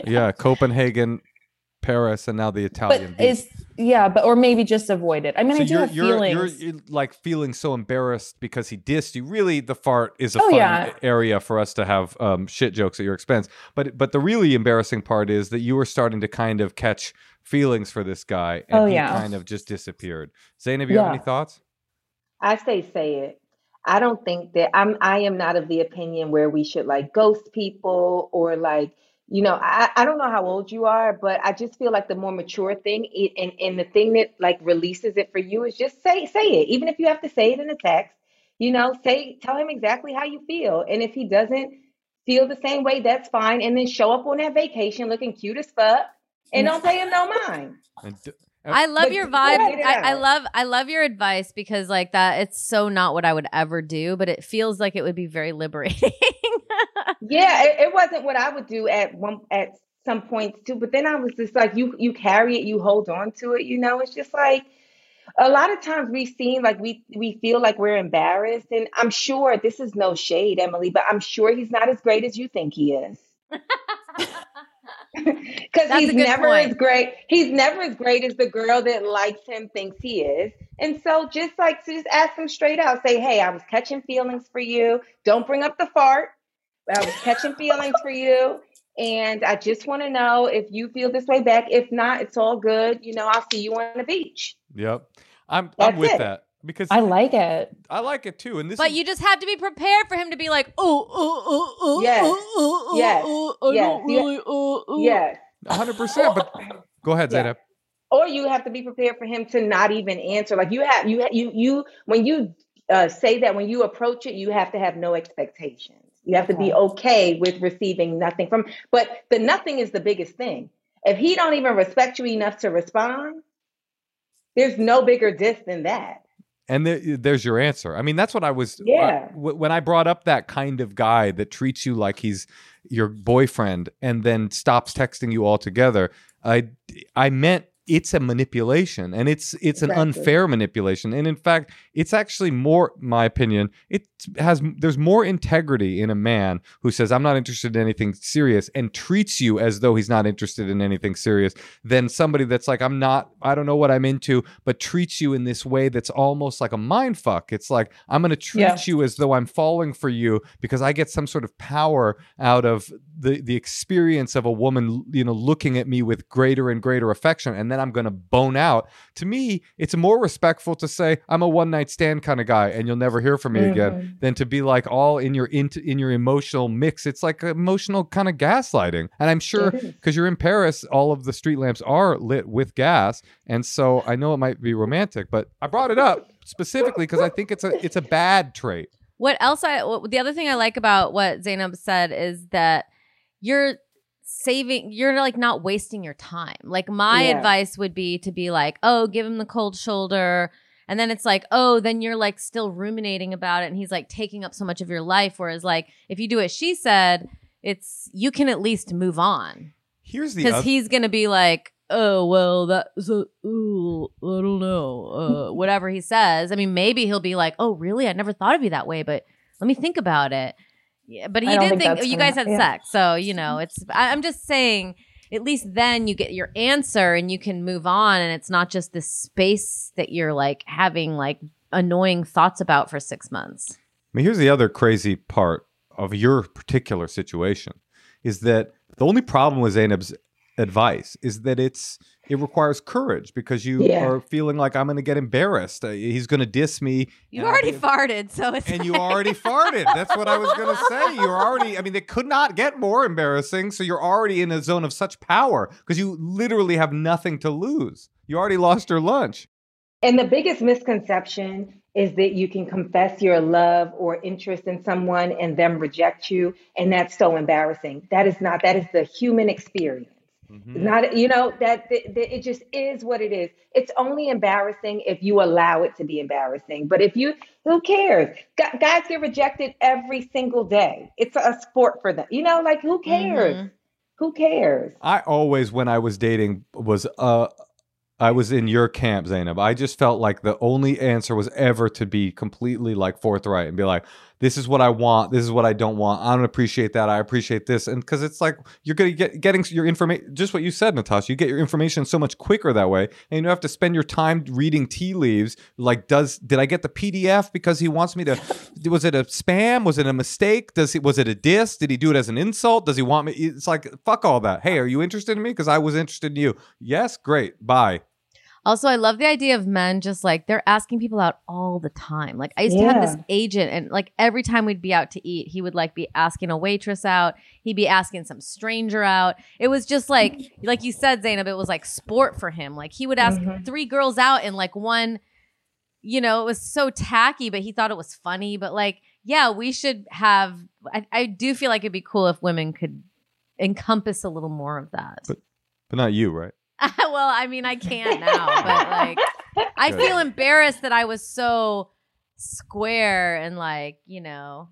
Yeah, Copenhagen, Paris, and now the Italian. but is yeah, but or maybe just avoid it. I mean, so I do you're, have you're, feelings. You're, you're like feeling so embarrassed because he dissed you. Really, the fart is a Oh, fun yeah. area for us to have um, shit jokes at your expense. But but the really embarrassing part is that you were starting to kind of catch feelings for this guy, and Oh, he yeah. kind of just disappeared. Zayn, Zainab, you have any thoughts? I say say it. I don't think that I'm I am not of the opinion where we should like ghost people or like you know I, I don't know how old you are but I just feel like the more mature thing it, and and the thing that like releases it for you is just say say it. Even if you have to say it in a text you know say tell him exactly how you feel. And if he doesn't feel the same way that's fine. And then show up on that vacation looking cute as fuck and don't mm. pay him no mind. And Oh, I love But your vibe. I, I love I love your advice because like that it's so not what I would ever do, but it feels like it would be very liberating. Yeah, it, it wasn't what I would do at one at some points too. But then I was just like, you you carry it, you hold on to it. You know, it's just like a lot of times we seem like we we feel like we're embarrassed, and I'm sure this is no shade, Emily, but I'm sure he's not as great as you think he is. Because he's never point. as great. He's never as great as the girl that likes him thinks he is. And so just like to just ask him straight out, say, hey, I was catching feelings for you. Don't bring up the fart. I was catching feelings for you. And I just want to know if you feel this way back. If not, it's all good. You know, I'll see you on the beach. yep, I'm I'm with it. that because I like it. I like it too. And this but is, you just have to be prepared for him to be like, oh, oh, oh, oh, Yes. oh, oh, Yes. oh, oh, Yes. don't You- really, oh, oh. Yes. 100. percent But go ahead, Yeah. Zainab. or you have to be prepared for him to not even answer like you have you ha- you you when you uh, say that when you approach it you have to have no expectations you have to be okay with receiving nothing from but the nothing is the biggest thing if he don't even respect you enough to respond there's no bigger diss than that And there, there's your answer. I mean, that's what I was. Yeah. uh, when I brought up that kind of guy that treats you like he's your boyfriend and then stops texting you altogether, I I meant it's a manipulation and it's it's an unfair manipulation. And in fact, it's actually more, my opinion, it has there's more integrity in a man who says I'm not interested in anything serious and treats you as though he's not interested in anything serious than somebody that's like I'm not I don't know what I'm into but treats you in this way that's almost like a mind fuck. It's like I'm going to treat Yeah. you as though I'm falling for you because I get some sort of power out of the the experience of a woman, you know, looking at me with greater and greater affection and then I'm going to bone out. To me, it's more respectful to say I'm a one night stand kind of guy and you'll never hear from me again mm-hmm. than to be like all in your into in your emotional mix. It's like emotional kind of gaslighting. And I'm sure because you're in Paris, all of the street lamps are lit with gas, and so I know it might be romantic, but I brought it up specifically because I think it's a it's a bad trait. What else I what, the other thing I like about what Zainab said is that you're saving you're like not wasting your time. Like my Yeah. advice would be to be like, "Oh, give him the cold shoulder." And then it's like, "Oh, then you're like still ruminating about it and he's like taking up so much of your life whereas like if you do what she said, it's you can at least move on." Here's the other, he's to be like, "Oh, well, that's a, ooh, I don't know." Uh, whatever he says. I mean, maybe he'll be like, "Oh, really? I never thought of you that way, but let me think about it." Yeah, but he I don't did think think, you guys had yeah. sex, so you know it's. I, I'm just saying, at least then you get your answer and you can move on, and it's not just this space that you're like having like annoying thoughts about for six months. I mean, here's the other crazy part of your particular situation is that the only problem with Zainab's advice is that it's it requires courage because you Yeah. are feeling like I'm going to get embarrassed. Uh, he's going to diss me. You and I'll already farted, so it's and you already farted. That's what I was going to say. You're already, I mean, it could not get more embarrassing. So you're already in a zone of such power because you literally have nothing to lose. You already lost your lunch. And the biggest misconception is that you can confess your love or interest in someone and them reject you. And that's so embarrassing. That is not, that is the human experience. Mhm. Not, you know, that, that, that it just is what it is. It's only embarrassing if you allow it to be embarrassing. But if you, who cares? Gu- Guys get rejected every single day. It's a sport for them. You know, like who cares? Mhm. Who cares? I always, when I was dating, was uh, I was in your camp, Zainab. I just felt like the only answer was ever to be completely like forthright and be like, "This is what I want. This is what I don't want. I don't appreciate that. I appreciate this." And because it's like you're gonna get getting your information, just what you said, Natasha. You get your information so much quicker that way, and you don't have to spend your time reading tea leaves. Like, does did I get the PDF because he wants me to? was it a spam? Was it a mistake? Does he was it a diss? Did he do it as an insult? Does he want me? It's like fuck all that. Hey, are you interested in me? Because I was interested in you. Yes, great. Bye. Also, I love the idea of men just like they're asking people out all the time. Like I used to have this agent, and like every time we'd be out to eat, he would like be asking a waitress out. He'd be asking some stranger out. It was just like, like you said, Zainab. It was like sport for him. Like he would ask Mhm. three girls out in like one. You know, it was so tacky, but he thought it was funny. But like, yeah, we should have. I, I do feel like it'd be cool if women could encompass a little more of that. But- But not you, right? well, I mean, I can't now, but like, I Good. feel embarrassed that I was so square and like, you know,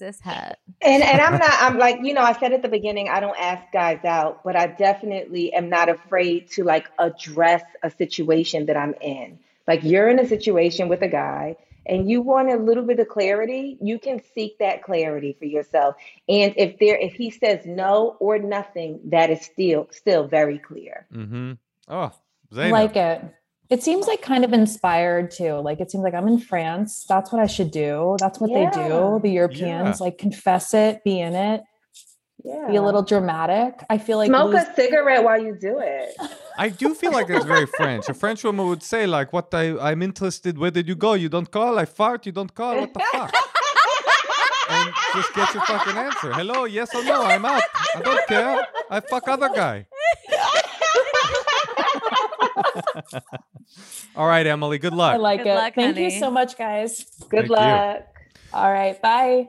cishet. And and I'm not I'm like, you know, I said at the beginning I don't ask guys out, but I definitely am not afraid to like address a situation that I'm in. Like you're in a situation with a guy and you want a little bit of clarity, you can seek that clarity for yourself. And if there if he says no or nothing, that is still still very clear. Mm-hmm. Oh, I like it. It seems like kind of inspired too. Like it seems like I'm in France. That's what I should do. That's what they do. The Europeans Yeah. like confess it, be in it, Yeah. be a little dramatic. I feel like smoke lose- a cigarette while you do it. I do feel like it's very French. A French woman would say, like, what I, I'm interested, where did you go? You don't call, I fart, you don't call, what the fuck? and just get your fucking answer. Hello, yes or no, I'm out. I don't care. I fuck other guy. All right, Emily, good luck. I like Good it. luck, Thank you so much, guys. Good Thank you. luck. All right. Bye.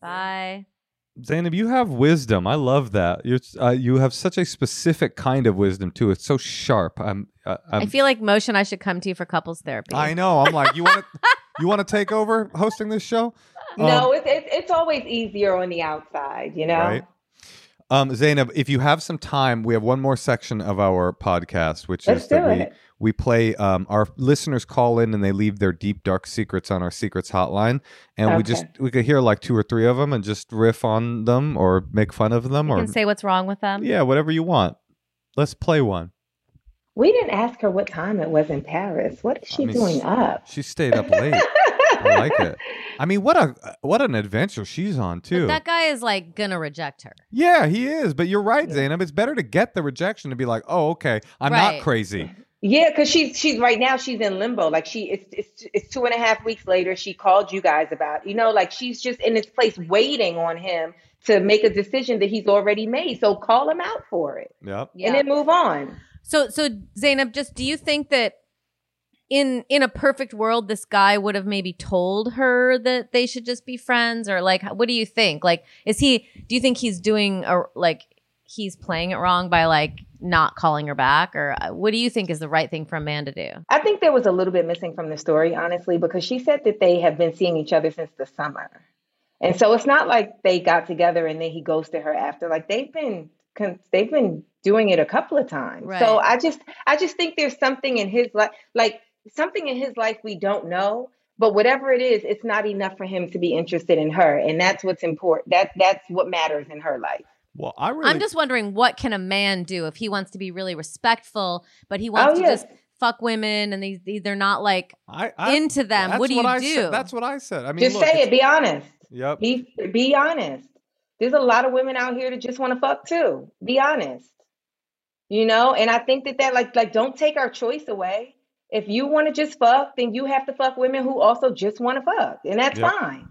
Bye. Zainab, you have wisdom. I love that. You're, uh, you have such a specific kind of wisdom too. It's so sharp. I'm. Uh, I'm I feel like motion I should come to you for couples therapy. I know. I'm like, you want to, you want to take over hosting this show? No, it's it's it's always easier on the outside, you know. Right. Um, Zainab, if you have some time, we have one more section of our podcast, which Let's is that we it. we play. Um, our listeners call in and they leave their deep dark secrets on our secrets hotline, and we just we could hear like two or three of them and just riff on them or make fun of them you or can say what's wrong with them. yeah, whatever you want. Let's play one. We didn't ask her what time it was in Paris. What is she I mean, doing she- up? She stayed up late. I like it. I mean, what a what an adventure she's on But too. that guy is like gonna reject her. yeah, he is. But you're right, Yeah. Zainab. It's better to get the rejection to be like, oh, okay, I'm Right. not crazy. Yeah, because she's she's right now she's in limbo. Like she it's, it's it's two and a half weeks later. She called you guys about you know like she's just in this place waiting on him to make a decision that he's already made. So call him out for it Yep. and then move on. So so Zainab, just do you think that in in a perfect world this guy would have maybe told her that they should just be friends or like what do you think? Like is he do you think he's doing a like he's playing it wrong by like not calling her back or uh, what do you think is the right thing for a man to do? I think there was a little bit missing from the story, honestly, because she said that they have been seeing each other since the summer. And so it's not like they got together and then he ghosted her after. Like they've been they've been doing it a couple of times. Right. So I just I just think there's something in his life like something in his life we don't know, but whatever it is, it's not enough for him to be interested in her, and that's what's important. That that's what matters in her life. Well, I really I'm just wondering what can a man do if he wants to be really respectful but he wants Oh, to yes. just fuck women and they, they they're not like I, I into them. that's What do you I do? Said. That's what I said. I mean, just look, say it. Be honest. Yep. Be be honest. There's a lot of women out here that just want to fuck too. Be honest. You know, and I think that that like like don't take our choice away. If you want to just fuck, then you have to fuck women who also just want to fuck, and that's Yep. fine.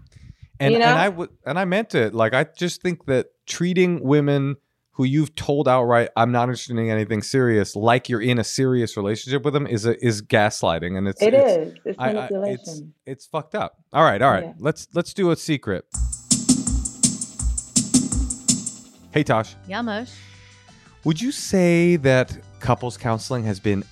and you know? and I and I meant it. Like I just think that treating women who you've told outright I'm not interested in anything serious, like you're in a serious relationship with them, is a, is gaslighting, and it's It it's, is. It's I- I- manipulation. it's it's fucked up. All right, all right. Yeah. Let's let's do a secret. Hey Tosh, Yamosh. Would you say that couples counseling has been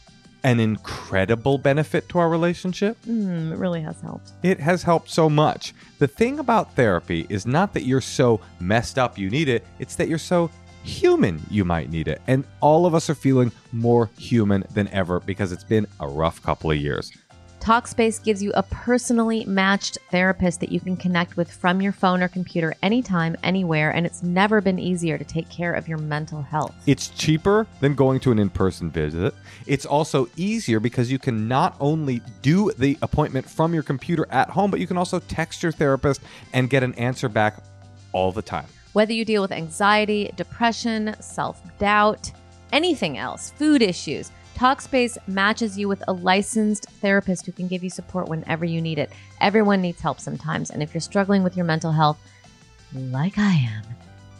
an incredible benefit to our relationship? Mm, it really has helped. It has helped so much. The thing about therapy is not that you're so messed up you need it, it's that you're so human you might need it. And all of us are feeling more human than ever because it's been a rough couple of years. Talkspace gives you a personally matched therapist that you can connect with from your phone or computer anytime, anywhere, and it's never been easier to take care of your mental health. It's cheaper than going to an in person visit. It's also easier because you can not only do the appointment from your computer at home, but you can also text your therapist and get an answer back all the time. Whether you deal with anxiety, depression, self doubt, anything else, food issues, Talkspace matches you with a licensed therapist who can give you support whenever you need it. Everyone needs help sometimes, and if you're struggling with your mental health, like I am,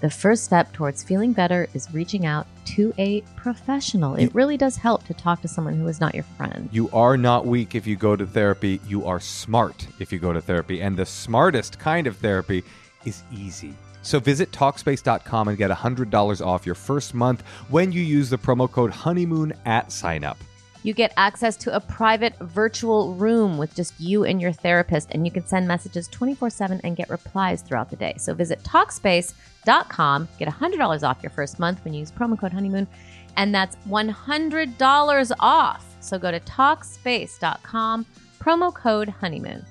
the first step towards feeling better is reaching out to a professional. It really does help to talk to someone who is not your friend. You are not weak if you go to therapy. You are smart if you go to therapy. And the smartest kind of therapy is easy. So visit Talkspace.com and get $100 off your first month when you use the promo code honeymoon at signup. You get access to a private virtual room with just you and your therapist, and you can send messages 24 7 and get replies throughout the day. So visit Talkspace.com, get $100 off your first month when you use promo code honeymoon, and that's $100 off. So go to Talkspace.com, promo code honeymoon.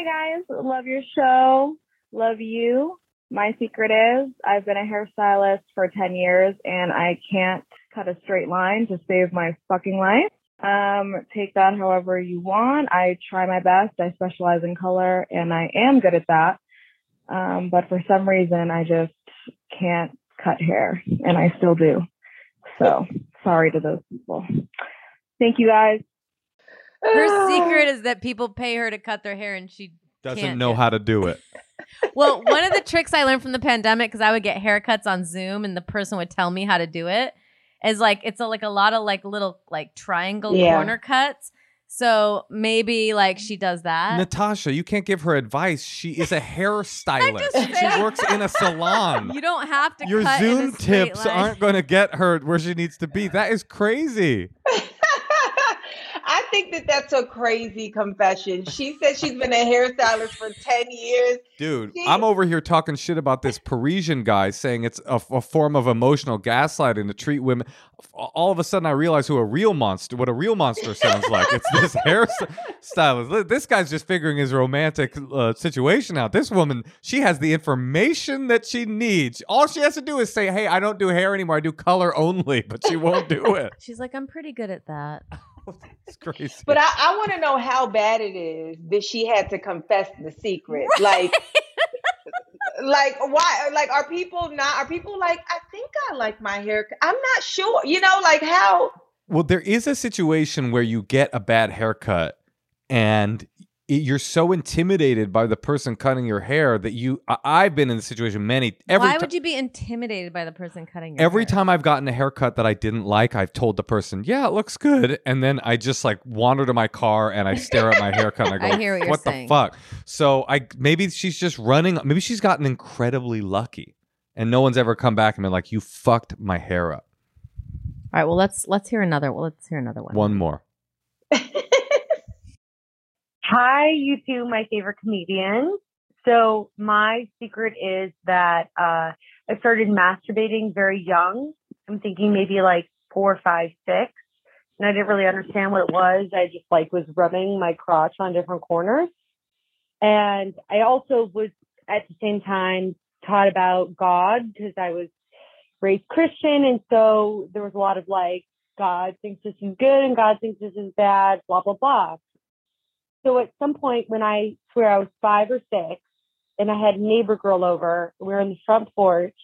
Hey guys, love your show. Love you. My secret is I've been a hairstylist for 10 years and I can't cut a straight line to save my fucking life. Um, take that however you want. I try my best. I specialize in color and I am good at that. Um, but for some reason, I just can't cut hair and I still do. So sorry to those people. Thank you guys. Her secret is that people pay her to cut their hair and she Doesn't can't know do- how to do it. Well, one of the tricks I learned from the pandemic because I would get haircuts on Zoom and the person would tell me how to do it is like it's a, like a lot of like little like triangle Yeah. corner cuts. So maybe like she does that. Natasha, you can't give her advice. She is a hairstylist. She works in a salon. you don't have to. Your cut in a Zoom tips line. aren't going to get her where she needs to be. That is crazy. I think that that's a crazy confession. She said she's been a hairstylist for 10 years. Dude, She- I'm over here talking shit about this Parisian guy saying it's a, a form of emotional gaslighting to treat women. All of a sudden, I realize who a real monster, what a real monster sounds like. It's this hairstylist. This guy's just figuring his romantic uh, situation out. This woman, she has the information that she needs. All she has to do is say, "Hey, I don't do hair anymore. I do color only," but she won't do it. She's like, I'm pretty good at that. It's crazy. But I, I want to know how bad it is that she had to confess the secret. Like, like why? Like, are people not? Are people like? I think I like my hair. I'm not sure. You know, like how? Well, there is a situation where you get a bad haircut and it, you're so intimidated by the person cutting your hair that you I, I've been in the situation many every Why ti- would you be intimidated by the person cutting your every hair? time I've gotten a haircut that I didn't like, I've told the person, "Yeah, it looks good," and then I just like wander to my car and I stare at my haircut and I go, I hear what you're saying. the fuck?" So I maybe she's just running. Maybe she's gotten incredibly lucky, and no one's ever come back and been like, "You fucked my hair up." All right, well let's let's hear another. Well, let's hear another one. One more. Hi, you two, my favorite comedians. So my secret is that uh, I started masturbating very young. I'm thinking maybe like four, five, six, and I didn't really understand what it was. I just like was rubbing my crotch on different corners, and I also was at the same time taught about God because I was raised Christian, and so there was a lot of like God thinks this is good and God thinks this is bad, blah blah blah. So at some point when I swear I was five or six and I had a neighbor girl over, we were on the front porch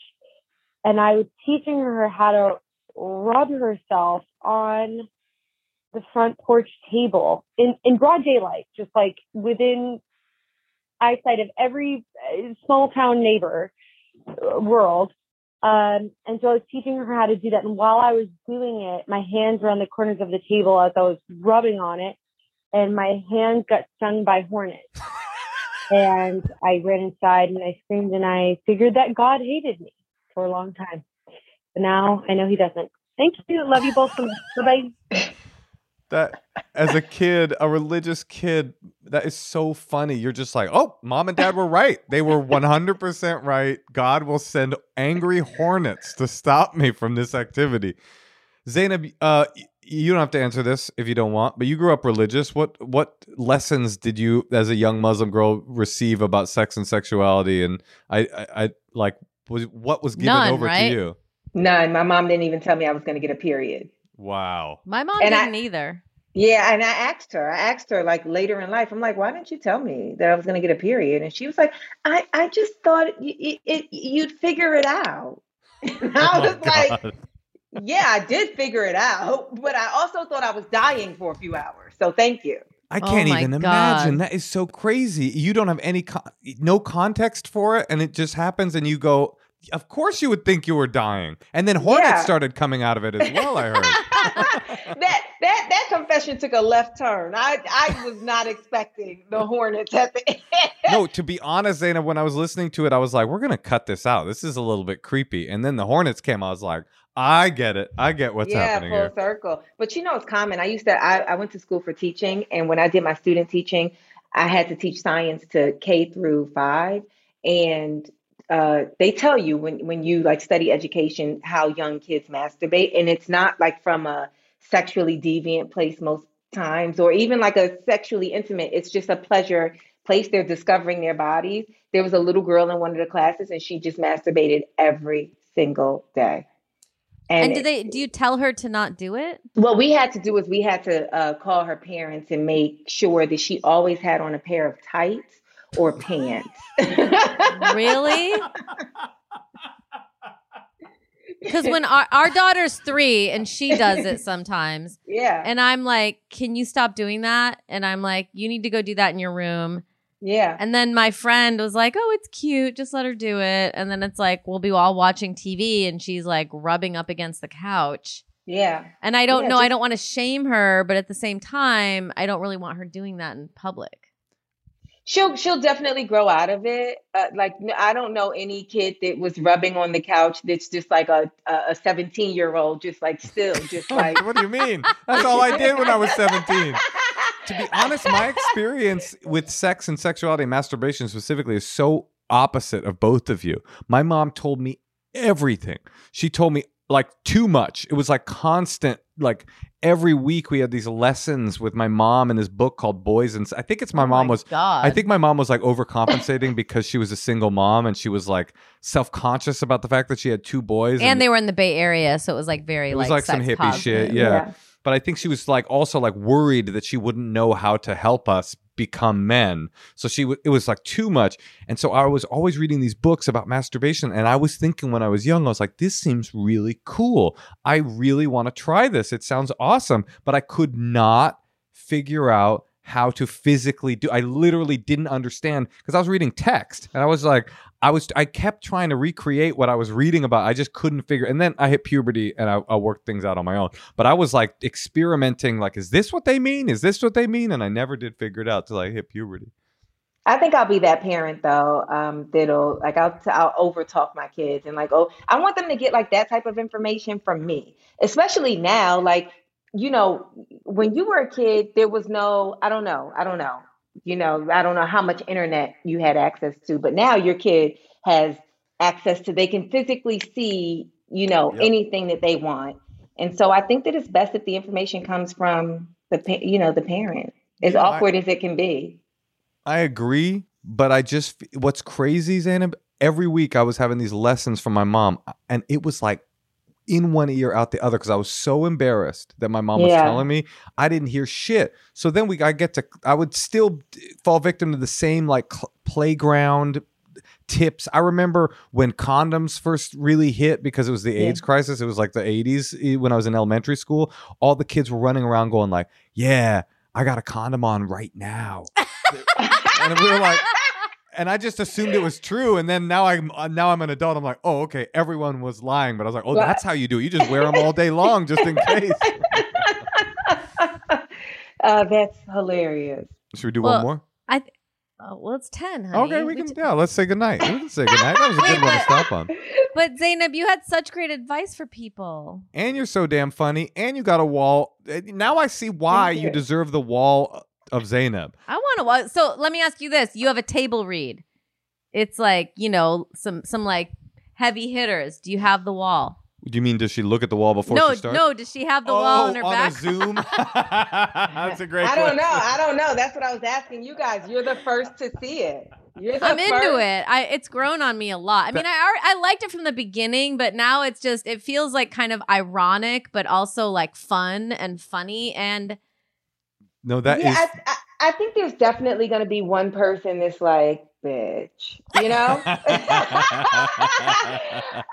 and I was teaching her how to rub herself on the front porch table in, in broad daylight, just like within eyesight of every uh, small town neighbor uh, world. Um, and so I was teaching her how to do that. And while I was doing it, my hands were on the corners of the table as I was rubbing on it and my hand got stung by hornets. and I ran inside and I screamed and I figured that God hated me. for a long time. But now I know he doesn't. Thank you. Love you both. so Bye bye. That as a kid, a religious kid, that is so funny. You're just like, oh, mom and dad were right. They were 100% right. God will send angry hornets to stop me from this activity. Zainab, uh, you don't have to answer this if you don't want, but you grew up religious. What what lessons did you, as a young Muslim girl, receive about sex and sexuality? And I, I, I like, was what was given None, over right? to you? None. My mom didn't even tell me I was going to get a period. Wow. My mom And didn't either. Yeah, and I asked her. I asked her like later in life. I'm like, why didn't you tell me that I was going to get a period? And she was like, I, I just thought y it, it, you'd figure it out. And I Oh my was like, God. Yeah, I did figure it out, but I also thought I was dying for a few hours. So thank you. I Oh can't my even imagine. That is so crazy. You don't have any con- no context for it, and it just happens, and you go. Of course, you would think you were dying, and then hornets Yeah. started coming out of it as well. I heard. that that that confession took a left turn. I I was not expecting the hornets at the end. no, to be honest, Zainab, when I was listening to it, I was like, "We're gonna cut this out. This is a little bit creepy." And then the hornets came. I was like, "I get it. I get what's yeah, happening Yeah, full here." circle. But you know, it's common. I used to. I, I went to school for teaching, and when I did my student teaching, I had to teach science to K through five, and uh, they tell you when when you like study education how young kids masturbate, and it's not like from a sexually deviant place most times, or even like a sexually intimate. It's just a pleasure place. They're discovering their bodies. There was a little girl in one of the classes, and she just masturbated every single day. And do they do you tell her to not do it? What we had to do is we had to uh, call her parents and make sure that she always had on a pair of tights or pants. Really? Because when our, our daughter's three and she does it sometimes, Yeah. and I'm like, "Can you stop doing that?" And I'm like, "You need to go do that in your room." Yeah. And then my friend was like, "Oh, it's cute. Just let her do it." And then it's like we'll be all watching TV, and she's like rubbing up against the couch. Yeah. And I don't Yeah, know. I don't want to shame her, but at the same time, I don't really want her doing that in public. She'll she'll definitely grow out of it. Uh, like I don't know any kid that was rubbing on the couch that's just like a a 17 year old just like still just like what do you mean? That's all I did when I was 17. to be honest, my experience with sex and sexuality and masturbation specifically is so opposite of both of you. My mom told me everything. She told me like too much. It was like constant like every week we had these lessons with my mom in this book called Boys and I think it's my Oh mom was God. I think my mom was like overcompensating because she was a single mom and she was like self-conscious about the fact that she had two boys and they were in the Bay Area, so it was like very it was like, like, some hippie positive. shit, yeah. But I think she was like also like worried that she wouldn't know how to help us become men. So she w- it was like too much. And so I was always reading these books about masturbation and I was thinking when I was young I was like this seems really cool. I really want to try this. It sounds awesome, but I could not figure out how to physically do I literally didn't understand because I was reading text and I was like I was I kept trying to recreate what I was reading about. I just couldn't figure. And then I hit puberty and I, I worked things out on my own. But I was like experimenting. Like, is this what they mean? Is this what they mean? And I never did figure it out till I hit puberty. I think I'll be that parent though. Um, that'll like I'll I'll over talk my kids and like oh I want them to get like that type of information from me, especially now. Like you know when you were a kid, there was no I don't know I don't know you know I don't know how much internet you had access to, but now your kid has access to they can physically see you know Yep. anything that they want, and so I think that it's best if the information comes from the you know the parent, as You know, I- awkward as it can be. I agree, but I just what's crazy, Zainab. Every week I was having these lessons from my mom, and it was like in one ear out the other because I was so embarrassed that my mom was Yeah. telling me I didn't hear shit. So then we I get to I would still fall victim to the same like cl- playground tips. I remember when condoms first really hit because it was the Yeah. AIDS crisis. It was like the 80s eh, when I was in elementary school. All the kids were running around going like, "Yeah, I got a condom on right now." and we were like and I just assumed it was true. And then now I'm uh, now I'm an adult. I'm like, oh, okay, everyone was lying. But I was like, oh, Well, that's how you do it. You just wear them all day long, just in case. uh, that's hilarious. Should we do Well, one more? I th- Oh, well, it's ten, honey. Okay, we can. t- Yeah, let's say goodnight. We can say goodnight. That was a good one to but- stop on. But Zainab, you had such great advice for people. And you're so damn funny. And you got a wall. Eh, Now I see why you you. deserve the wall of Zainab. I want to. So let me ask you this: You have a table read. It's like you know some some like heavy hitters. Do you have the wall? Do you mean does she look at the wall before no, she starts? no. Does she have the wall Oh, in her on back? a Zoom. That's a great. I don't know. I don't know. That's what I was asking you guys. You're the first to see it. You're the I'm into it. I it's grown on me a lot. I mean, I I liked it from the beginning, but now it's just it feels like kind of ironic, but also like fun and funny. And No, that is. yeah, I, I, I think there's definitely going to be one person that's like, bitch, you know? and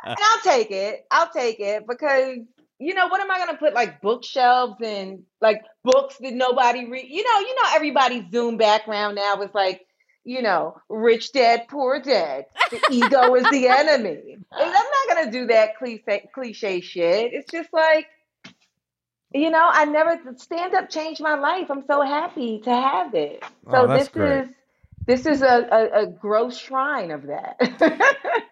I'll take it. I'll take it because, you know, what am I going to put like bookshelves and like books that nobody read? You know, you know, everybody's Zoom background now is like, you know, rich dad, poor dad. The ego is the enemy. And I'm not going to do that cliche, cliche shit. It's just like, you know, I never stand up changed my life. I'm so happy to have it. So Oh, this great. is this is a, a, a gross shrine of that.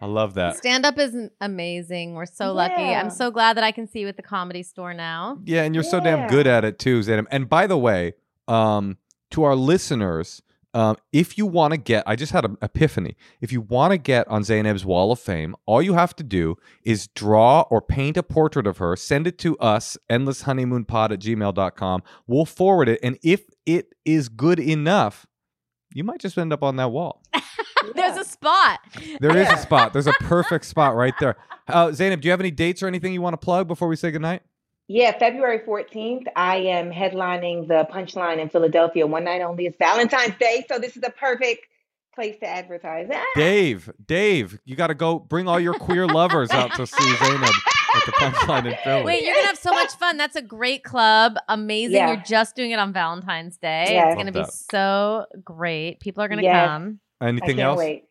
I love that. stand up is amazing. We're so lucky. I'm so glad that I can see you at the comedy store now. Yeah, and you're so damn good at it too, Zainab. And by the way, um, to our listeners, um, if you want to get, I just had an epiphany. If you want to get on Zainab's Wall of Fame, all you have to do is draw or paint a portrait of her, send it to us, endlesshoneymoonpod at gmail.com. We'll forward it. And if it is good enough, you might just end up on that wall. There's a spot. There is a spot. There's a perfect spot right there. Uh, Zainab, do you have any dates or anything you want to plug before we say goodnight? Yeah, February 14th, I am headlining the Punchline in Philadelphia. One night only. It's Valentine's Day, so this is the perfect place to advertise. Ah, Dave, Dave, you got to go bring all your queer lovers out to see Zainab at the punchline in Philly. Wait, you're gonna have so much fun. That's a great club. Amazing. Yeah. You're just doing it on Valentine's Day. Yes. It's gonna be so great. People are gonna Yes. come. I Anything can't else? wait.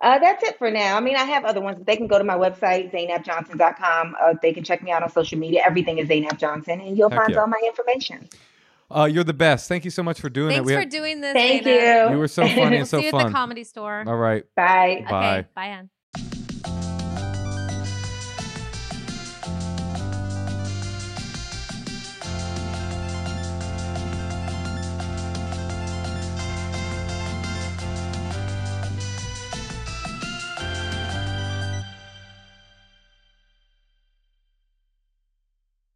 Uh, that's it for now. I mean, I have other ones. They can go to my website, zainabjohnson.com. Uh, they can check me out on social media. Everything is Zainab Johnson, and you'll Heck find yeah. all my information. Uh, you're the best. Thank you so much for doing Thanks it. We for had- doing this. Thank Zainab. you. you were so funny We'll and so see you at the comedy store. All right. Bye. Bye. Okay, bye, Ann.